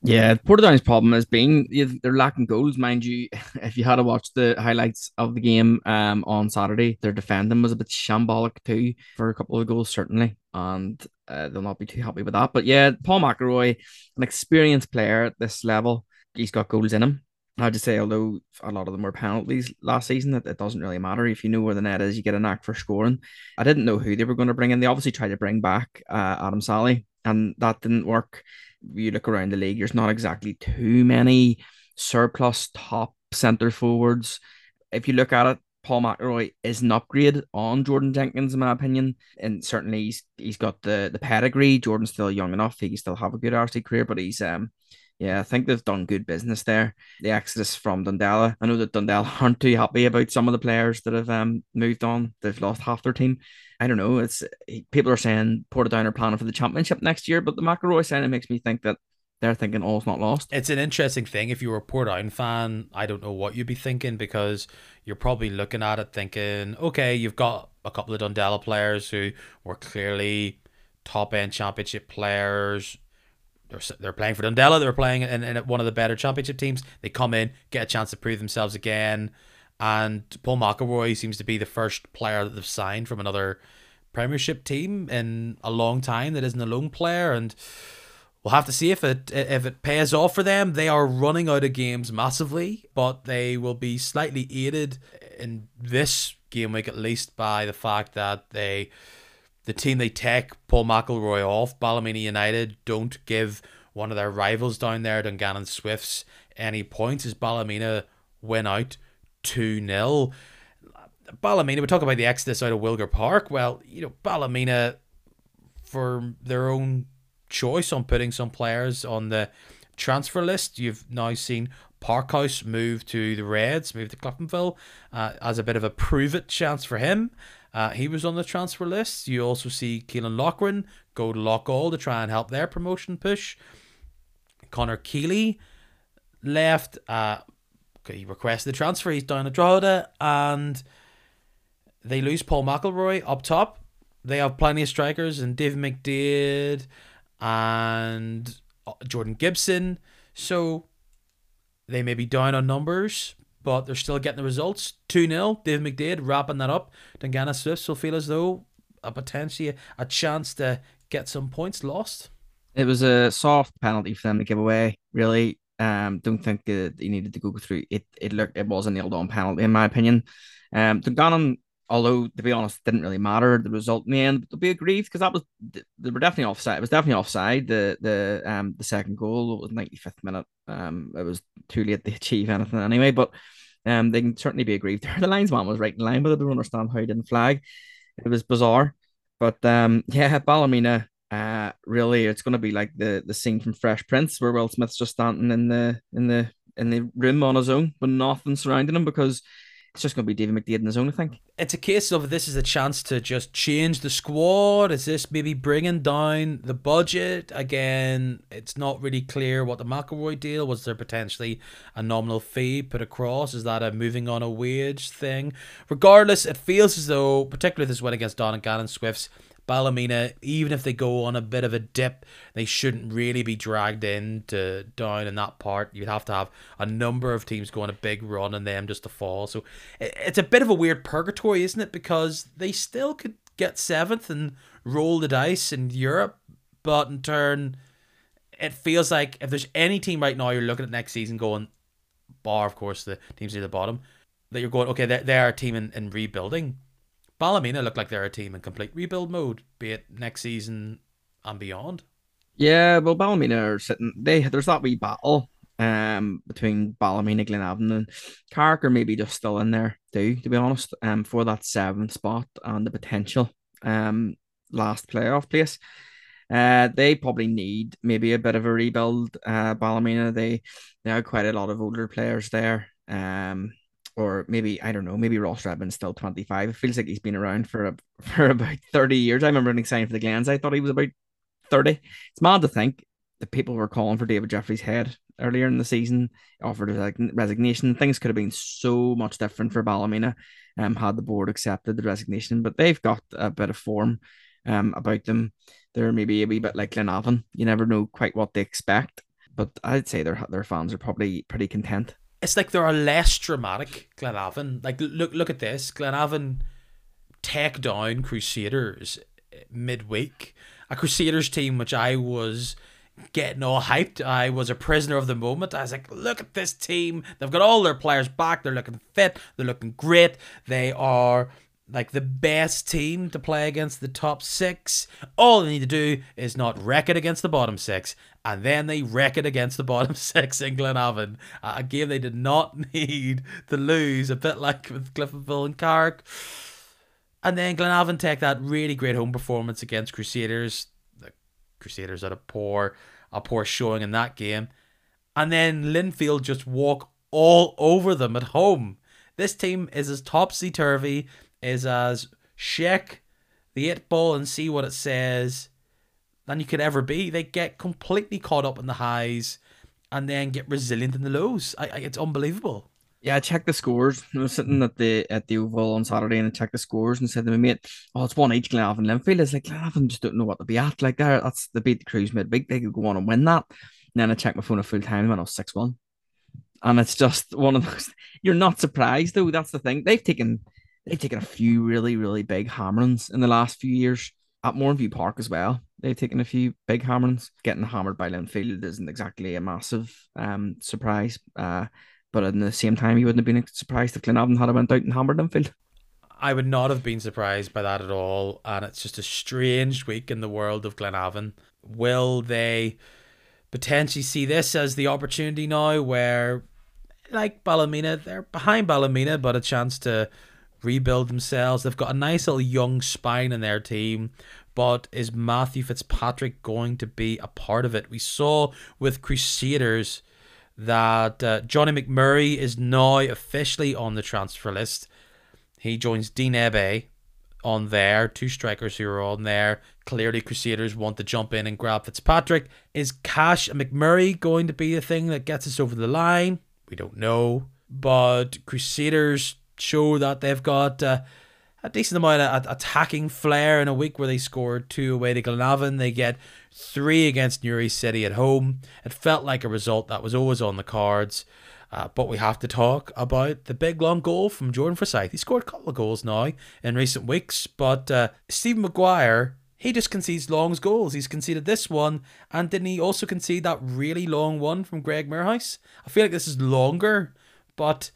Yeah, Portadown's problem has been they're lacking goals, mind you. [laughs] If you had to watch the highlights of the game um on Saturday, their defending was a bit shambolic too for a couple of goals, certainly, and uh, they'll not be too happy with that. But yeah, Paul McElroy, an experienced player at this level, he's got goals in him. I'd just say, although a lot of them were penalties last season, it, it doesn't really matter. If you know where the net is, you get a knack for scoring. I didn't know who they were going to bring in. They obviously tried to bring back uh, Adam Salley, and that didn't work you look around the league, there's not exactly too many surplus top centre forwards. If you look at it, Paul McElroy is an upgrade on Jordan Jenkins, in my opinion. And certainly he's he's got the the pedigree. Jordan's still young enough; he can still have a good RC career. But he's um, yeah, I think they've done good business there. The exodus from Dundela. I know that Dundela [laughs] aren't too happy about some of the players that have um moved on. They've lost half their team. I don't know. It's people are saying Portadown are planning for the championship next year, but the McElroy signing makes me think that they're thinking oh, all's not lost. It's an interesting thing. If you were a Port Portadown fan, I don't know what you'd be thinking because you're probably looking at it thinking, okay, you've got a couple of Dundela players who were clearly top end championship players, they're, they're playing for Dundela. They're playing in, in one of the better championship teams. They come in, get a chance to prove themselves again. And Paul McElroy seems to be the first player that they've signed from another Premiership team in a long time that isn't a lone player. And we'll have to see if it if it pays off for them. They are running out of games massively, but they will be slightly aided in this game week at least by the fact that they the team they take Paul McElroy off, Ballymena United, don't give one of their rivals down there, Dungannon Swifts, any points as Ballymena win out 2 0. Ballymena, we talk about the exodus out of Wilgar Park. Well, you know, Ballymena, for their own choice on putting some players on the transfer list, you've now seen Parkhouse move to the Reds, move to Cliftonville uh, as a bit of a prove it chance for him. Uh, he was on the transfer list. You also see Keelan Loughran go to Loughgall to try and help their promotion push. Connor Keeley left. Uh, he requested the transfer. He's down at Drogheda, and they lose Paul McElroy up top. They have plenty of strikers and Dave McDade and uh, Jordan Gibson. So they may be down on numbers, but they're still getting the results. 2 0. Dave McDade wrapping that up. Dungannon Swifts will feel as though a potentially a chance to get some points lost. It was a soft penalty for them to give away, really. Um, don't think that you needed to go through it. It looked it was a nailed on penalty in my opinion. Um, Dungannon, although to be honest, didn't really matter the result in the end. But they'll be aggrieved because that was they were definitely offside. It was definitely offside. The the um the second goal was ninety fifth minute. Um, it was too late to [laughs] achieve anything anyway. But um, they can certainly be aggrieved. [laughs] The linesman was right in line, but I don't understand how he didn't flag. It was bizarre. But um, yeah, Ballymena uh, really, it's going to be like the the scene from Fresh Prince where Will Smith's just standing in the in the in the room on his own with nothing surrounding him because it's just going to be David McDade in his own, I think. It's a case of this is a chance to just change the squad. Is this maybe bringing down the budget? Again, it's not really clear what the McElroy deal was. There potentially a nominal fee put across? Is that a moving on a wage thing? Regardless, it feels as though, particularly this win against Dungannon Swifts, Ballymena, even if they go on a bit of a dip, they shouldn't really be dragged into down in that part. You'd have to have a number of teams going a big run and them just to fall. So it's a bit of a weird purgatory, isn't it? Because they still could get seventh and roll the dice in Europe, but in turn, it feels like if there's any team right now you're looking at next season going, bar of course the teams near the bottom, that you're going, okay, they're, they're a team in, in rebuilding Ballymena look like they're a team in complete rebuild mode, be it next season and beyond. Yeah, well, Ballymena are sitting. They there's that wee battle um between Ballymena, Glenavon, and Carrick are maybe just still in there too. To be honest, um for that seventh spot and the potential um last playoff place. Uh, they probably need maybe a bit of a rebuild. Uh, Ballymena, they they have quite a lot of older players there. Um, or maybe I don't know, maybe Ross Redmond's still 25. It feels like he's been around for a, [laughs] for about 30 years. I remember when he signed for the Glens, I thought he was about 30. It's mad to think that people were calling for David Jeffrey's head earlier in the season, offered a resignation. Things could have been so much different for Ballymena um, had the board accepted the resignation, but they've got a bit of form um, about them. They're maybe a wee bit like Glenavon. You never know quite what they expect, but I'd say their their fans are probably pretty content it's like there are less dramatic Glenavon. Like look look at this. Glenavon take down Crusaders eh, midweek. A Crusaders team which I was getting all hyped. I was a prisoner of the moment. I was like, look at this team. They've got all their players back. They're looking fit. They're looking great. They are like the best team to play against the top six. All they need to do is not wreck it against the bottom six, and then they wreck it against the bottom [laughs] six in Glenavon. a game they did not [laughs] need to lose, a bit like with Cliftonville and Carrick. And then Glenavon take that really great home performance against Crusaders. The Crusaders had a poor, a poor showing in that game, and then Linfield just walk all over them at home. This team is as topsy turvy is as shake the eight ball and see what it says than you could ever be. They get completely caught up in the highs and then get resilient in the lows. I, I, it's unbelievable. Yeah, I checked the scores. I was sitting at the at the Oval on Saturday and I checked the scores and said to my mate, "Oh, it's one each Glenavon Linfield." It's like Glenavon just don't know what to be at. Like there, that's the beat the Crues midweek. They could go on and win that. And then I checked my phone at full time and I was six one. And it's just one of those. [laughs] You're not surprised though. That's the thing. They've taken they've taken a few really really big hammerings in the last few years at Mourneview Park as well. They've taken a few big hammerings. Getting hammered by Linfield isn't exactly a massive um surprise. Uh, but at the same time, you wouldn't have been surprised if Glenavon had went out and hammered Linfield. I would not have been surprised by that at all. And it's just a strange week in the world of Glenavon. Will they potentially see this as the opportunity now where, like Ballymena, they're behind Ballymena, but a chance to rebuild themselves? They've got a nice little young spine in their team. But is Matthew Fitzpatrick going to be a part of it? We saw with Crusaders that uh, Johnny McMurray is now officially on the transfer list. He joins Dean Ebe on there, two strikers who are on there. Clearly, Crusaders want to jump in and grab Fitzpatrick. Is Cash and McMurray going to be the thing that gets us over the line? We don't know. But Crusaders show that they've got uh, a decent amount of attacking flair in a week where they scored two away to Glenavon. They get three against Newry City at home. It felt like a result that was always on the cards. Uh, but we have to talk about the big long goal from Jordan Forsyth. He scored a couple of goals now in recent weeks, but uh, Stephen Maguire, he just concedes long goals. He's conceded this one, and didn't he also concede that really long one from Greg Moorhouse? I feel like this is longer, but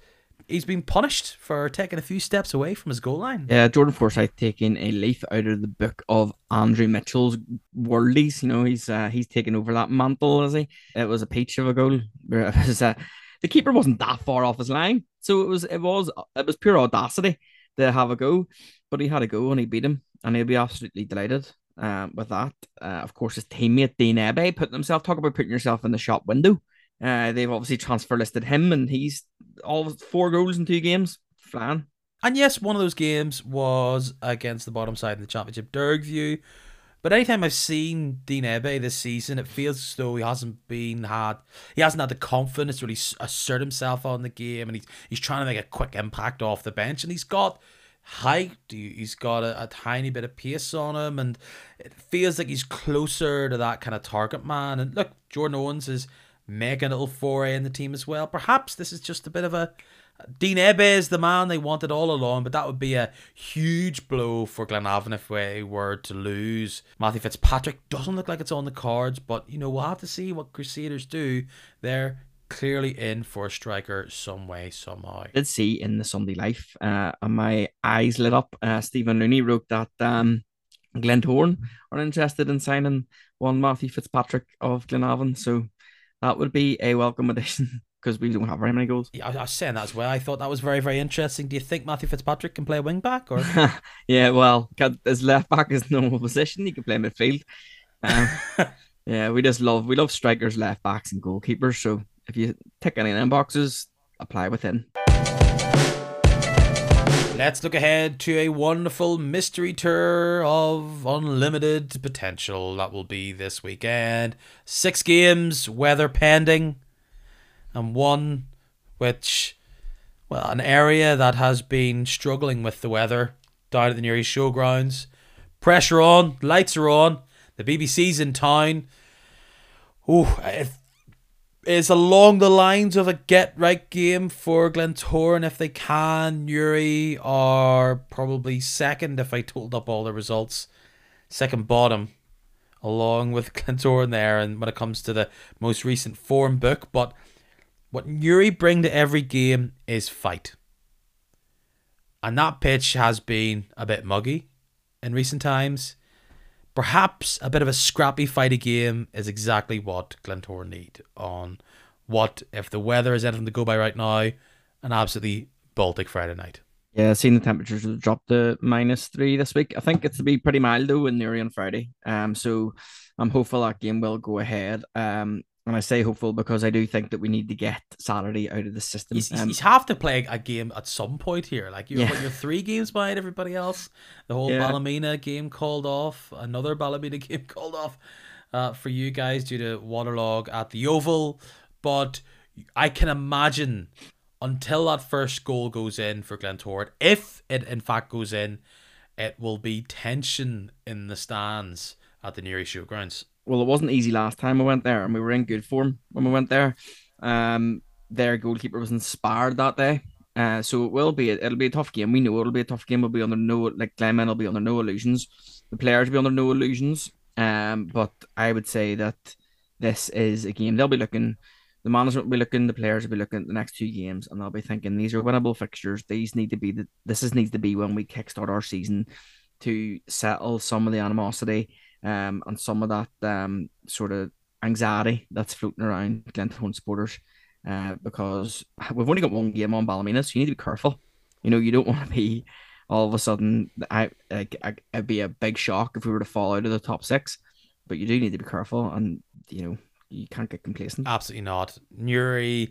he's been punished for taking a few steps away from his goal line. Yeah, Jordan Forsyth taking a leaf out of the book of Andrew Mitchell's worldies. You know, he's uh, he's taken over that mantle, has he? It was a peach of a goal. [laughs] Was, uh, the keeper wasn't that far off his line, so it was it was it was pure audacity to have a go, but he had a go and he beat him, and he'll be absolutely delighted. Um, with that, uh, of course, his teammate Dean Ebe putting himself talk about putting yourself in the shop window. Uh, they've obviously transfer listed him, and he's all four goals in two games. Flan. And yes, one of those games was against the bottom side in the championship, Dergview. But anytime I've seen Dean Ebe this season, it feels as though he hasn't been had he hasn't had the confidence to really assert himself on the game, and he's he's trying to make a quick impact off the bench, and he's got height, he's got a, a tiny bit of pace on him, and it feels like he's closer to that kind of target man. And look, Jordan Owens is making a little foray in the team as well. Perhaps this is just a bit of a Dean Ebe is the man they wanted all along, but that would be a huge blow for Glenavon if we were to lose. Matthew Fitzpatrick doesn't look like it's on the cards, but you know we'll have to see what Crusaders do. They're clearly in for a striker some way somehow. Did see in the Sunday Life, uh, and my eyes lit up. Uh, Stephen Looney wrote that um, Glentoran are interested in signing one Matthew Fitzpatrick of Glenavon, so that would be a welcome addition [laughs] because we don't have very many goals. Yeah, I was saying that as well. I thought that was very, very interesting. Do you think Matthew Fitzpatrick can play wing back or? [laughs] yeah, well, his left back is normal [laughs] position. He can play midfield. Um, yeah, we just love we love strikers, left backs, and goalkeepers. So if you tick any of them boxes, apply within. Let's look ahead to a wonderful mystery tour of unlimited potential that will be this weekend. Six games, weather pending, and one which, well, an area that has been struggling with the weather down at the Newry Showgrounds. Pressure on, lights are on, the BBC's in town. Oh, if is along the lines of a get right game for Glentoran if they can. Newry are probably second if I totaled up all the results. Second bottom, along with [laughs] Glentoran there, and when it comes to the most recent form book. But what Newry bring to every game is fight. And that pitch has been a bit muggy in recent times. Perhaps a bit of a scrappy fighty game is exactly what Glentoran need on what if the weather is anything to go by right now, an absolutely Baltic Friday night. Yeah, seen the temperatures drop to minus three this week. I think it's to be pretty mild though in Newry on Friday. Um, so I'm hopeful that game will go ahead. Um, and I say hopeful because I do think that we need to get Saturday out of the system. You, um, have to play a game at some point here. Like you're, yeah. you're three games behind everybody else. The whole yeah. Ballymena game called off. Another Ballymena [laughs] game called off uh, for you guys due to waterlog at the Oval. But I can imagine until that first goal goes in for Glentoran, if it in fact goes in, it will be tension in the stands at the Newry Showgrounds. Well, it wasn't easy last time we went there, and we were in good form when we went there. Um, their goalkeeper was inspired that day. Uh, so it will be it'll be a tough game. We know it'll be a tough game. We'll be under no like Glenman will be under no illusions. The players will be under no illusions. Um, but I would say that this is a game they'll be looking. The management will be looking. The players will be looking at the next two games, and they'll be thinking these are winnable fixtures. These need to be the. This is needs to be when we kickstart our season to settle some of the animosity um, and some of that um, sort of anxiety that's floating around Glentoran supporters uh, because we've only got one game on Ballymena, so you need to be careful. You know, you don't [laughs] want to be all of a sudden. I like it'd be a big shock if we were to fall out of the top six, but you do need to be careful, and you know you can't get complacent. Absolutely not, Newry.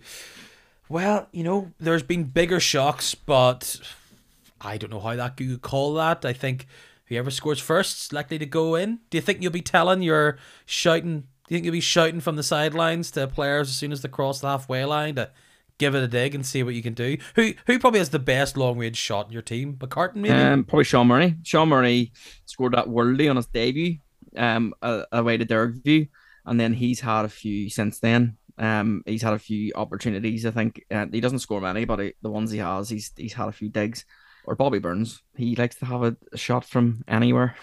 Well, you know, there's been bigger shocks, but I don't know how that you could call that. I think whoever scores first is likely to go in. Do you think you'll be telling your shouting do you think you'll be shouting from the sidelines to players as soon as they cross the halfway line to give it a dig and see what you can do? Who who probably has the best long range shot in your team? McCartan, maybe? Um, probably Sean Murray. Sean Murray scored that worldly on his debut, um, away to Dergview, and then he's had a few since then. Um, he's had a few opportunities. I think uh, he doesn't score many, but he, the ones he has, he's he's had a few digs. Or Bobby Burns, he likes to have a, a shot from anywhere.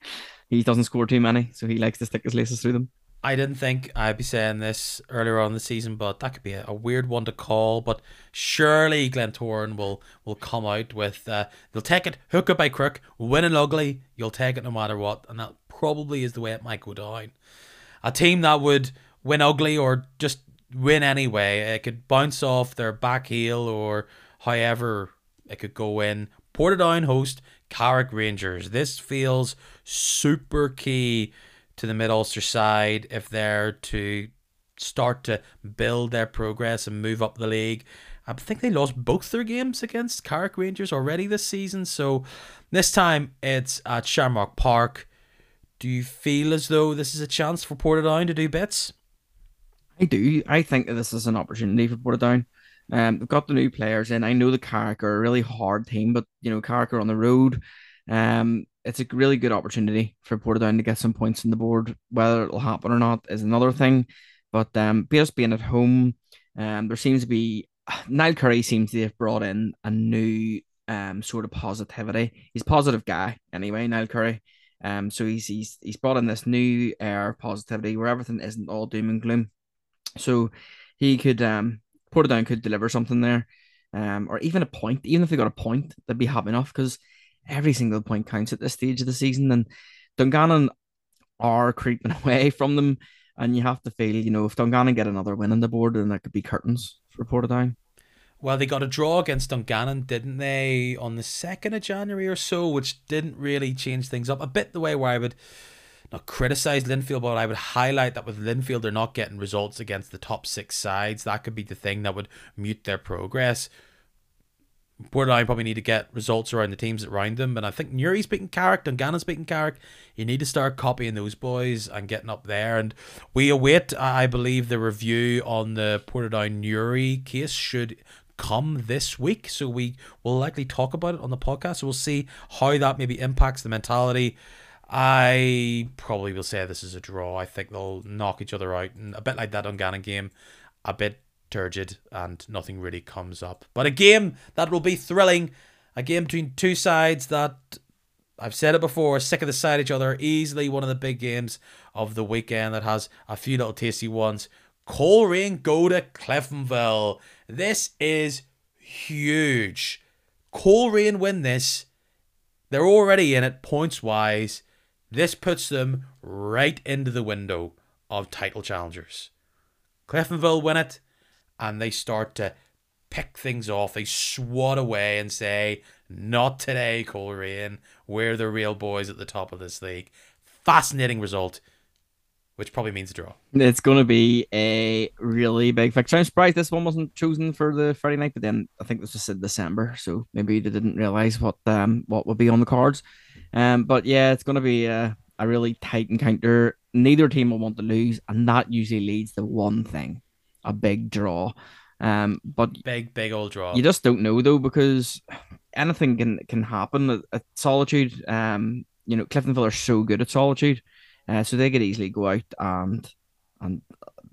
[laughs] he doesn't score too many, so he likes to stick his laces through them. I didn't think I'd be saying this earlier on the season, but that could be a, a weird one to call. But surely Glentoran will will come out with uh, they'll take it hook it by crook, winning ugly. You'll take it no matter what, and that probably is the way it might go down. A team that would win ugly or just win anyway, it could bounce off their back heel or however it could go in. Portadown host Carrick Rangers. This feels super key to the Mid Ulster side if they're to start to build their progress and move up the league. I think they lost both their games against Carrick Rangers already this season. So this time it's at Shamrock Park. Do you feel as though this is a chance for Portadown to do bits? I do. I think that this is an opportunity for Portadown. Um, they've got the new players in. I know the Carrick are a really hard team, but you know Carrick are on the road. Um, it's a really good opportunity for Portadown to get some points on the board. Whether it'll happen or not is another thing. But um, just being at home, um, there seems to be [sighs] Niall Curry seems to have brought in a new um sort of positivity. He's a positive guy anyway, Niall Curry. Um, so he's he's he's brought in this new air of positivity where everything isn't all doom and gloom. So he could um Portadown could deliver something there, um, or even a point. Even if they got a point, they'd be happy enough because every single point counts at this stage of the season. And Dungannon are creeping [laughs] away from them. And you have to feel, you know, if Dungannon get another win on the board, then that could be curtains for Portadown. Well, they got a draw against Dungannon, didn't they, on the 2nd of January or so, which didn't really change things up. A bit the way where I would not criticize Linfield, but I would highlight that with Linfield, they're not getting results against the top six sides. That could be the thing that would mute their progress. Portadown probably need to get results around the teams around them. And I think Newry's beating Carrick, Dungannon beating Carrick. You need to start copying those boys and getting up there. And we await, I believe, the review on the Portadown Newry case should come this week. So we will likely talk about it on the podcast. So we'll see how that maybe impacts the mentality. I probably will say this is a draw. I think they'll knock each other out. A bit like that Dungannon game, a bit turgid and nothing really comes up. But a game that will be thrilling, a game between two sides that I've said it before, sick of the side each other. Easily one of the big games of the weekend that has a few little tasty ones. Coleraine go to Cliftonville. This is huge. Coleraine win this. They're already in it points wise. This puts them right into the window of title challengers. Cliftonville win it and they start to pick things off. They swat away and say, Not today, Coleraine. We're the real boys at the top of this league. Fascinating result, which probably means a draw. It's going to be a really big fixture. I'm surprised this one wasn't chosen for the Friday night, but then I think this was in December, so maybe they didn't realize what um what would be on the cards. Um, but yeah, it's going to be a, a really tight encounter. Neither team will want to lose, and that usually leads to one thing a big draw. Um, but big, big old draw. You just don't know though because anything can can happen at, at Solitude. Um, you know, Cliftonville are so good at Solitude, uh, so they could easily go out and and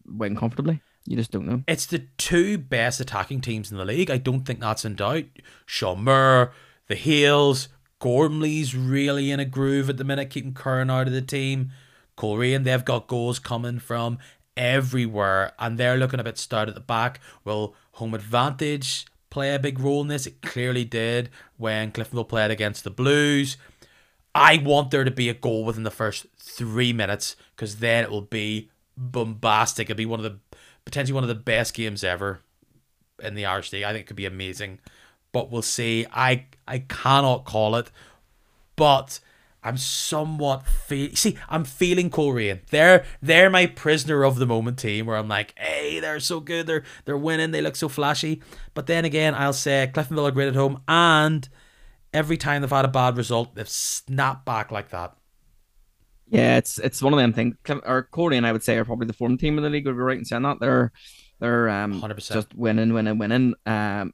win comfortably. You just don't know. It's the two best attacking teams in the league. I don't think that's in doubt. Shamur, the Hales, Gormley's really in a groove at the minute, keeping Curran out of the team. Coleraine, they've got goals coming from everywhere, and they're looking a bit stout at the back. Will home advantage play a big role in this? It clearly did when Cliftonville played against the Blues. I want there to be a goal within the first three minutes because then it will be bombastic. It'll be one of the potentially one of the best games ever in the Irish League. I think it could be amazing, but we'll see. I I cannot call it, but I'm somewhat feel see I'm feeling Coleraine. They're they're my prisoner of the moment team where I'm like, hey, they're so good, they're they're winning, they look so flashy. But then again, I'll say Cliftonville are great at home, and every time they've had a bad result, they've snapped back like that. Yeah, it's it's one of them things. Or Coleraine, I would say, are probably the form team in the league. Would be right in saying that they're they're um 100%. just winning, winning, winning. Um,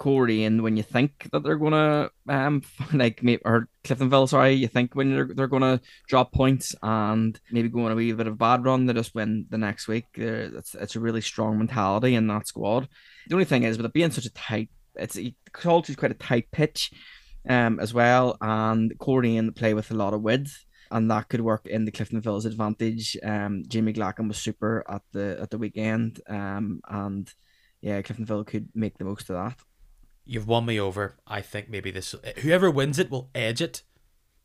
Coleraine when you think that they're gonna um [laughs] like maybe or Cliftonville, sorry, you think when they're they're gonna drop points and maybe go on a wee bit of a bad run, they just win the next week. It's it's a really strong mentality in that squad. The only thing is with it being such a tight, it's culture is quite a tight pitch, um as well, and Coleraine play with a lot of width. And that could work in the Cliftonville's advantage. Um, Jamie Glacken was super at the at the weekend. Um, and yeah, Cliftonville could make the most of that. You've won me over. I think maybe this whoever wins it will edge it.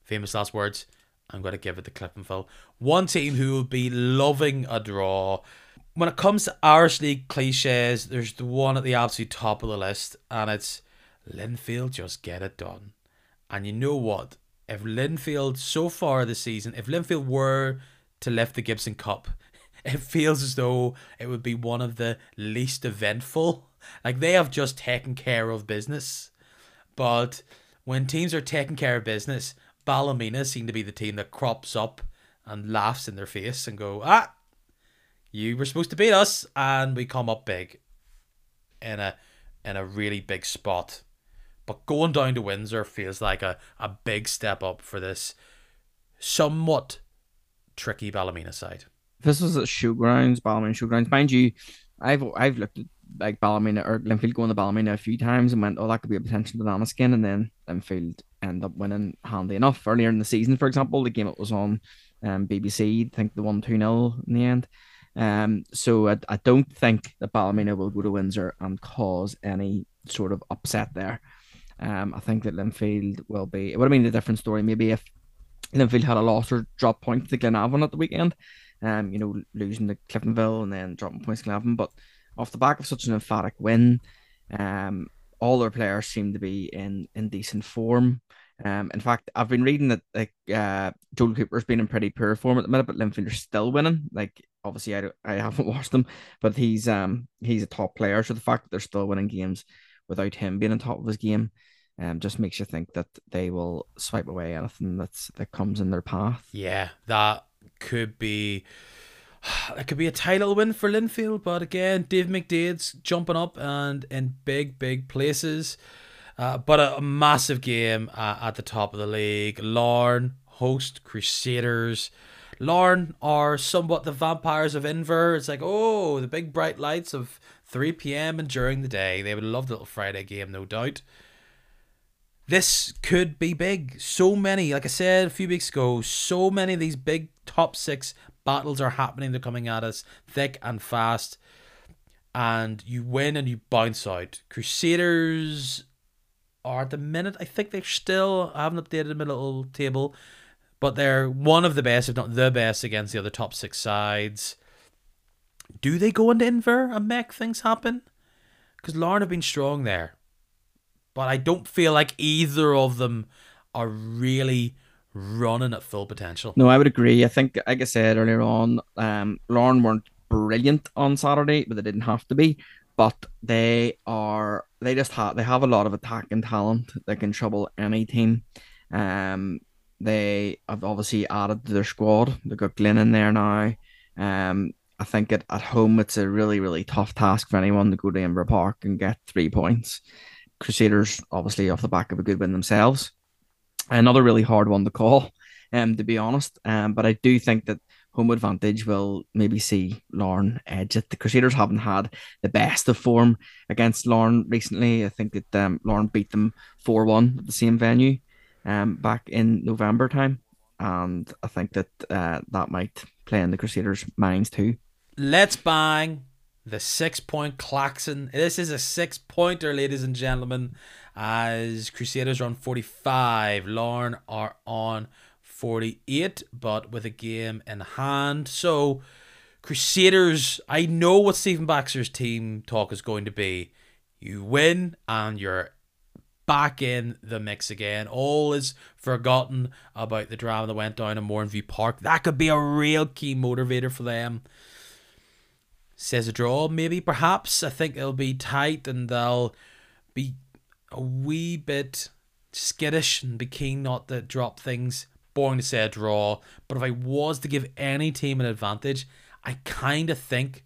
Famous last words. I'm going to give it to Cliftonville. One team who will be loving a draw. When it comes to Irish League cliches, there's the one at the absolute top of the list, and it's Linfield just get it done. And you know what? If Linfield so far this season, if Linfield were to lift the Gibson Cup, [laughs] it feels as though it would be one of the least eventful like they have just taken care of business. But when teams are taking care of business, Ballymena seem to be the team that crops up and laughs in their face and go, ah, you were supposed to beat us, and we come up big in a in a really big spot. But going down to Windsor feels like a, a big step up for this somewhat tricky Ballymena side. This was at Showgrounds, Ballymena Showgrounds. Mind you, I've I've looked at like Ballymena or Linfield going to Ballymena a few times and went, oh, that could be a potential banana skin. And then Linfield end up winning handy enough. Earlier in the season, for example, the game it was on um, BBC, I think the 1 2 0 in the end. Um, so I, I don't think that Ballymena will go to Windsor and cause any sort of upset there. Um, I think that Linfield will be, it would have been a different story maybe if Linfield had a loss or drop points to Glenavon at the weekend. Um, you know, losing to Cliftonville and then dropping points to Glenavon. But off the back of such an emphatic win, um, all their players seem to be in in decent form. Um, in fact, I've been reading that like uh, Joel Cooper's been in pretty poor form at the minute, but Linfield are still winning. Like obviously, I I haven't [laughs] watched them, but he's um he's a top player. So the fact that they're still winning games without him being on top of his game, um, just makes you think that they will swipe away anything that's that comes in their path. Yeah, that could be [sighs] that could be a title win for Linfield, but again, Dave McDade's jumping up and in big, big places. Uh, but a, a, massive game uh, at the top of the league. Larne host Crusaders. Larne are somewhat the vampires of Inver. It's like, oh, the big bright lights of 3 p.m. and during the day. They would love the little Friday game, no doubt. This could be big. So many, like I said a few weeks ago, so many of these big top six Battles are happening, they're coming at us thick and fast. And you win and you bounce out. Crusaders are at the minute, I think they're still, I haven't updated my little table, but they're one of the best, if not the best, against the other top six sides. Do they go into Inver and make things happen? Because Larne have been strong there. But I don't feel like either of them are really running at full potential. No, I would agree. I think, like I said earlier on, um, Larne weren't brilliant on Saturday, but they didn't have to be. But they are, they just have, they have a lot of attacking talent that can trouble any team. Um, they have obviously added to their squad. They've got Glenn in there now. Um, I think at, at home it's a really, really tough task for anyone to go to Inver Park and get three points. Crusaders obviously off the back of a good win themselves. Another really hard one to call, um, to be honest. Um, but I do think that home advantage will maybe see Larne edge it. The Crusaders haven't had the best of form against Larne recently. I think that um, Larne beat them 4 1 at the same venue um, back in November time. And I think that uh, that might play in the Crusaders' minds too. Let's bang the six point klaxon. This is a six pointer, ladies and gentlemen, as Crusaders are on 45. Larne are on 48, but with a game in hand. So, Crusaders, I know what Stephen Baxter's team talk is going to be. You win and you're back in the mix again. All is forgotten about the drama that went down in Mourneview Park. That could be a real key motivator for them. Says a draw, maybe, perhaps. I think it'll be tight and they'll be a wee bit skittish and be keen not to drop things boring to say a draw, but if I was to give any team an advantage, I kind of think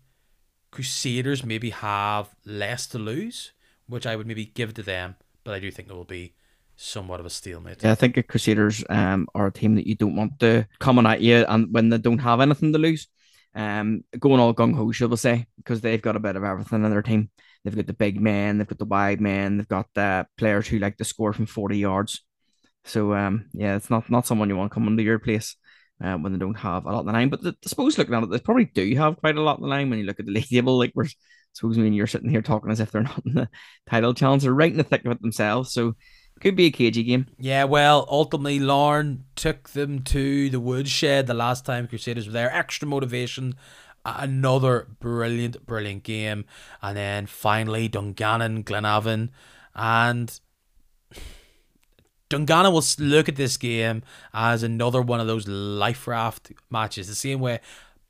Crusaders maybe have less to lose, which I would maybe give to them, but I do think it will be somewhat of a stalemate. Yeah, I think Crusaders um, are a team that you don't want to coming at you and when they don't have anything to lose. Um, going all gung ho, shall we say, because they've got a bit of everything in their team. They've got the big men, they've got the wide men, they've got the players who like to score from 40 yards. So um, yeah, it's not not someone you want coming to your place uh, when they don't have a lot of the line. But the, I suppose looking at it, they probably do have quite a lot of the line when you look at the [laughs] league table. Like we're suppose when you're sitting here talking as if they're [laughs] not in the title challenge, they're right in the thick of it themselves. So could be a cagey game. Yeah, well, ultimately, Larne took them to the woodshed the last time Crusaders were there. Extra motivation. Another brilliant, brilliant game. And then finally, Dungannon, Glenavon. And Dungannon will look at this game as another one of those life raft matches, the same way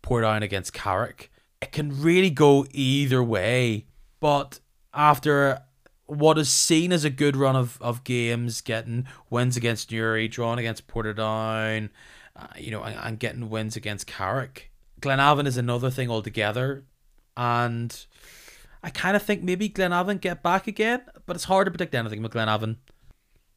Portadown against Carrick. It can really go either way, but after what is seen as a good run of, of games, getting wins against Newry, drawn against Portadown, uh, you know, and, and getting wins against Carrick, Glenavon is another thing altogether, and I kind of think maybe Glenavon get back again, but it's hard to predict anything with Glenavon.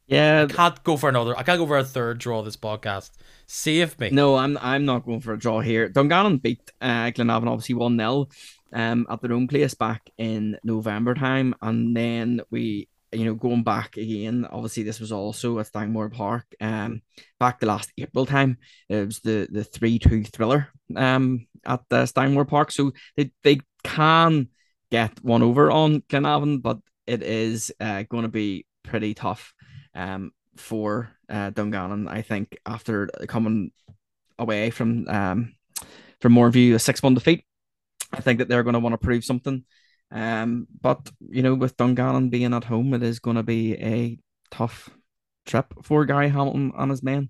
Yeah, I can't go for another. I can't go for a third draw this podcast. Save me. No, I'm I'm not going for a draw here. Dungannon beat uh, Glenavon obviously one 0 um at their own place back in November time, and then we you know going back again. Obviously, this was also at Stangmore Park. Um, back the last April time, it was the the three two thriller. Um, at the Stangmore Park, so they they can get one over on Glenavon, but it is uh, going to be pretty tough um, for uh, Dungannon. I think after coming away from um, from Mourneview, a six-one defeat, I think that they're going to want to prove something. Um, but you know, with Dungannon being at home, it is going to be a tough trip for Gary Hamilton and his men.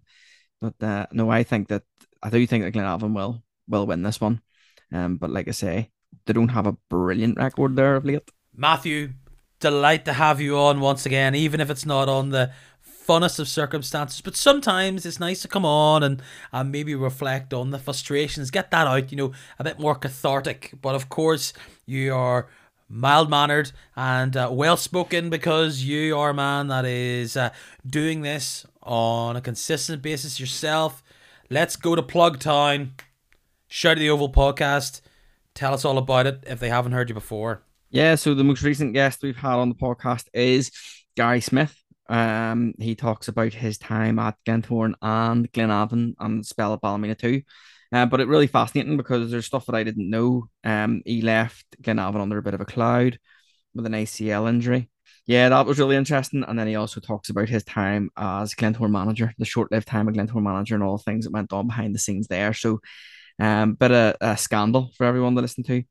But uh, no, I think that I do think that Glenavon will will win this one. Um, but like I say, they don't have a brilliant record there of late. Matthew, delight to have you on once again, even if it's not on the funnest of circumstances. But sometimes it's nice to come on and, and maybe reflect on the frustrations, get that out, you know, a bit more cathartic. But of course, you are mild mannered and uh, well spoken because you are a man that is uh, doing this on a consistent basis yourself. Let's go to Plug Town. Shout the Oval podcast. Tell us all about it if they haven't heard you before. Yeah, so the most recent guest we've had on the podcast is Gary Smith. Um, he talks about his time at Glentoran and Glenavon and the spell at Ballymena too. Uh, but it really fascinating because there's stuff that I didn't know. Um, he left Glenavon under a bit of a cloud with an ACL injury. Yeah, that was really interesting. And then he also talks about his time as Glentoran manager, the short-lived time of Glentoran manager, and all the things that went on behind the scenes there. So, um, bit of a scandal for everyone to listen to.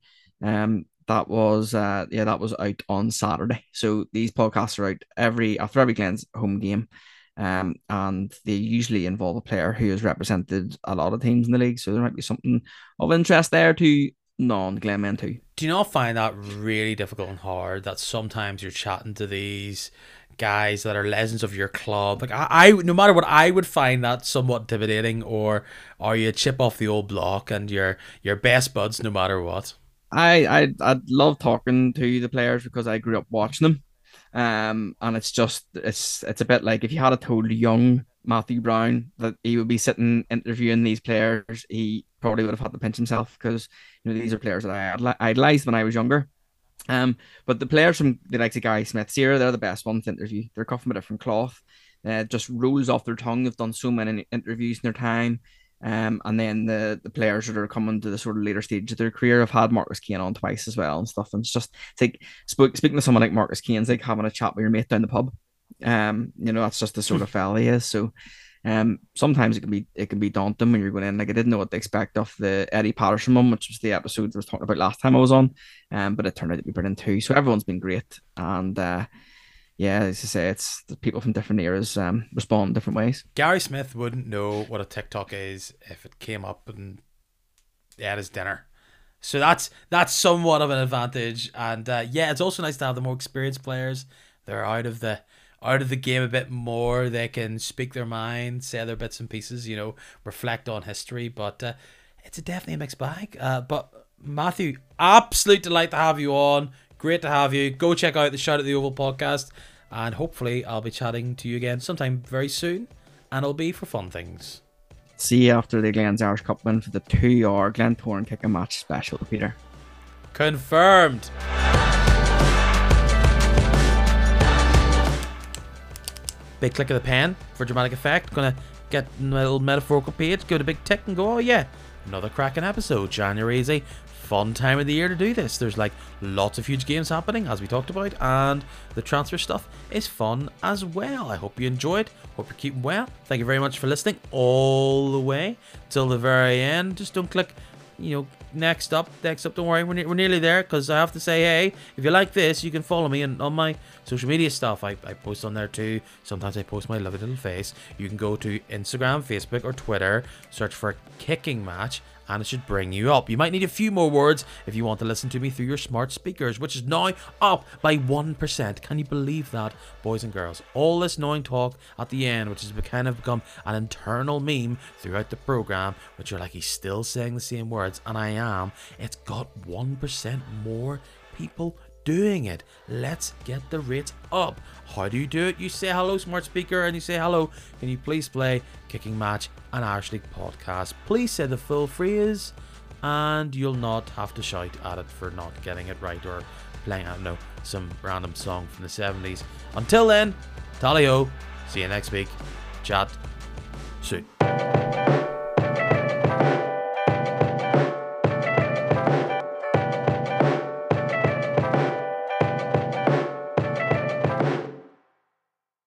Um, that was uh yeah that was out on Saturday. So these podcasts are out every after every Glens home game. Um, and they usually involve a player who has represented a lot of teams in the league, so there might be something of interest there to non Glenmen too. Do you not find that really difficult and hard that sometimes you're chatting to these guys that are legends of your club. Like I, I, no matter what, I would find that somewhat intimidating. Or are you a chip off the old block and you're your best buds no matter what? I I I love talking to the players because I grew up watching them. Um, and it's just it's it's a bit like if you had told young Matthew Brown that he would be sitting interviewing these players, he probably would have had to pinch himself because you know these are players that I idolized when I was younger. Um, but the players from the likes of Gary Smith, Sierra, they're the best ones to interview. They're cut from a different cloth. Uh, just rolls off their tongue. They've done so many interviews in their time. Um, and then the the players that are coming to the sort of later stage of their career have had Marcus Kane on twice as well and stuff. And it's just it's like speaking to someone like Marcus Kane, it's like having a chat with your mate down the pub. Um, you know, that's just the sort of [laughs] fella he is. So um, sometimes it can be it can be daunting when you're going in. Like I didn't know what to expect of the Eddie Patterson one, which was the episode I was talking about last time I was on. Um, but it turned out to be brilliant too. So everyone's been great, and uh, yeah, as I say, it's the people from different eras um, respond different ways. Gary Smith wouldn't know what a TikTok is if it came up and had his dinner. So that's that's somewhat of an advantage, and uh, yeah, it's also nice to have the more experienced players. They're out of the out of the game a bit more. They can speak their mind, say their bits and pieces, you know, reflect on history. But uh, it's a definitely a mixed bag. Uh, but Matthew, absolute delight to have you on. Great to have you. Go check out the Shout at the Oval podcast, and hopefully I'll be chatting to you again sometime very soon, and it'll be for fun things. See you after the Glens Irish Cup win for the two-hour Glentoran kicking match special, Peter. Confirmed. Big click of the pen for dramatic effect. Gonna get my little metaphorical page, give it a big tick and go, oh yeah, another cracking episode. January is a fun time of the year to do this. There's like lots of huge games happening, as we talked about, and the transfer stuff is fun as well. I hope you enjoyed. Hope you're keeping well. Thank you very much for listening all the way till the very end. Just don't click, you know, next up, next up. Don't worry, we're, ne- we're nearly there because I have to say, hey, if you like this, you can follow me on, on my social media stuff. I, I post on there too. Sometimes I post my lovely little face. You can go to Instagram, Facebook, or Twitter, search for Kicking Match, and it should bring you up. You might need a few more words if you want to listen to me through your smart speakers, which is now up by 1%. Can you believe that, boys and girls? All this annoying talk at the end, which has kind of become an internal meme throughout the program, which you're like, he's still saying the same words, and I am. It's got 1% more people doing it. Let's get the rates up. How do you do it? You say hello, smart speaker, and you say hello. Can you please play Kicking Match an Irish League podcast? Please say the full phrase, and you'll not have to shout at it for not getting it right or playing, I don't know, some random song from the 70s. Until then, tally. See you next week. Chat soon.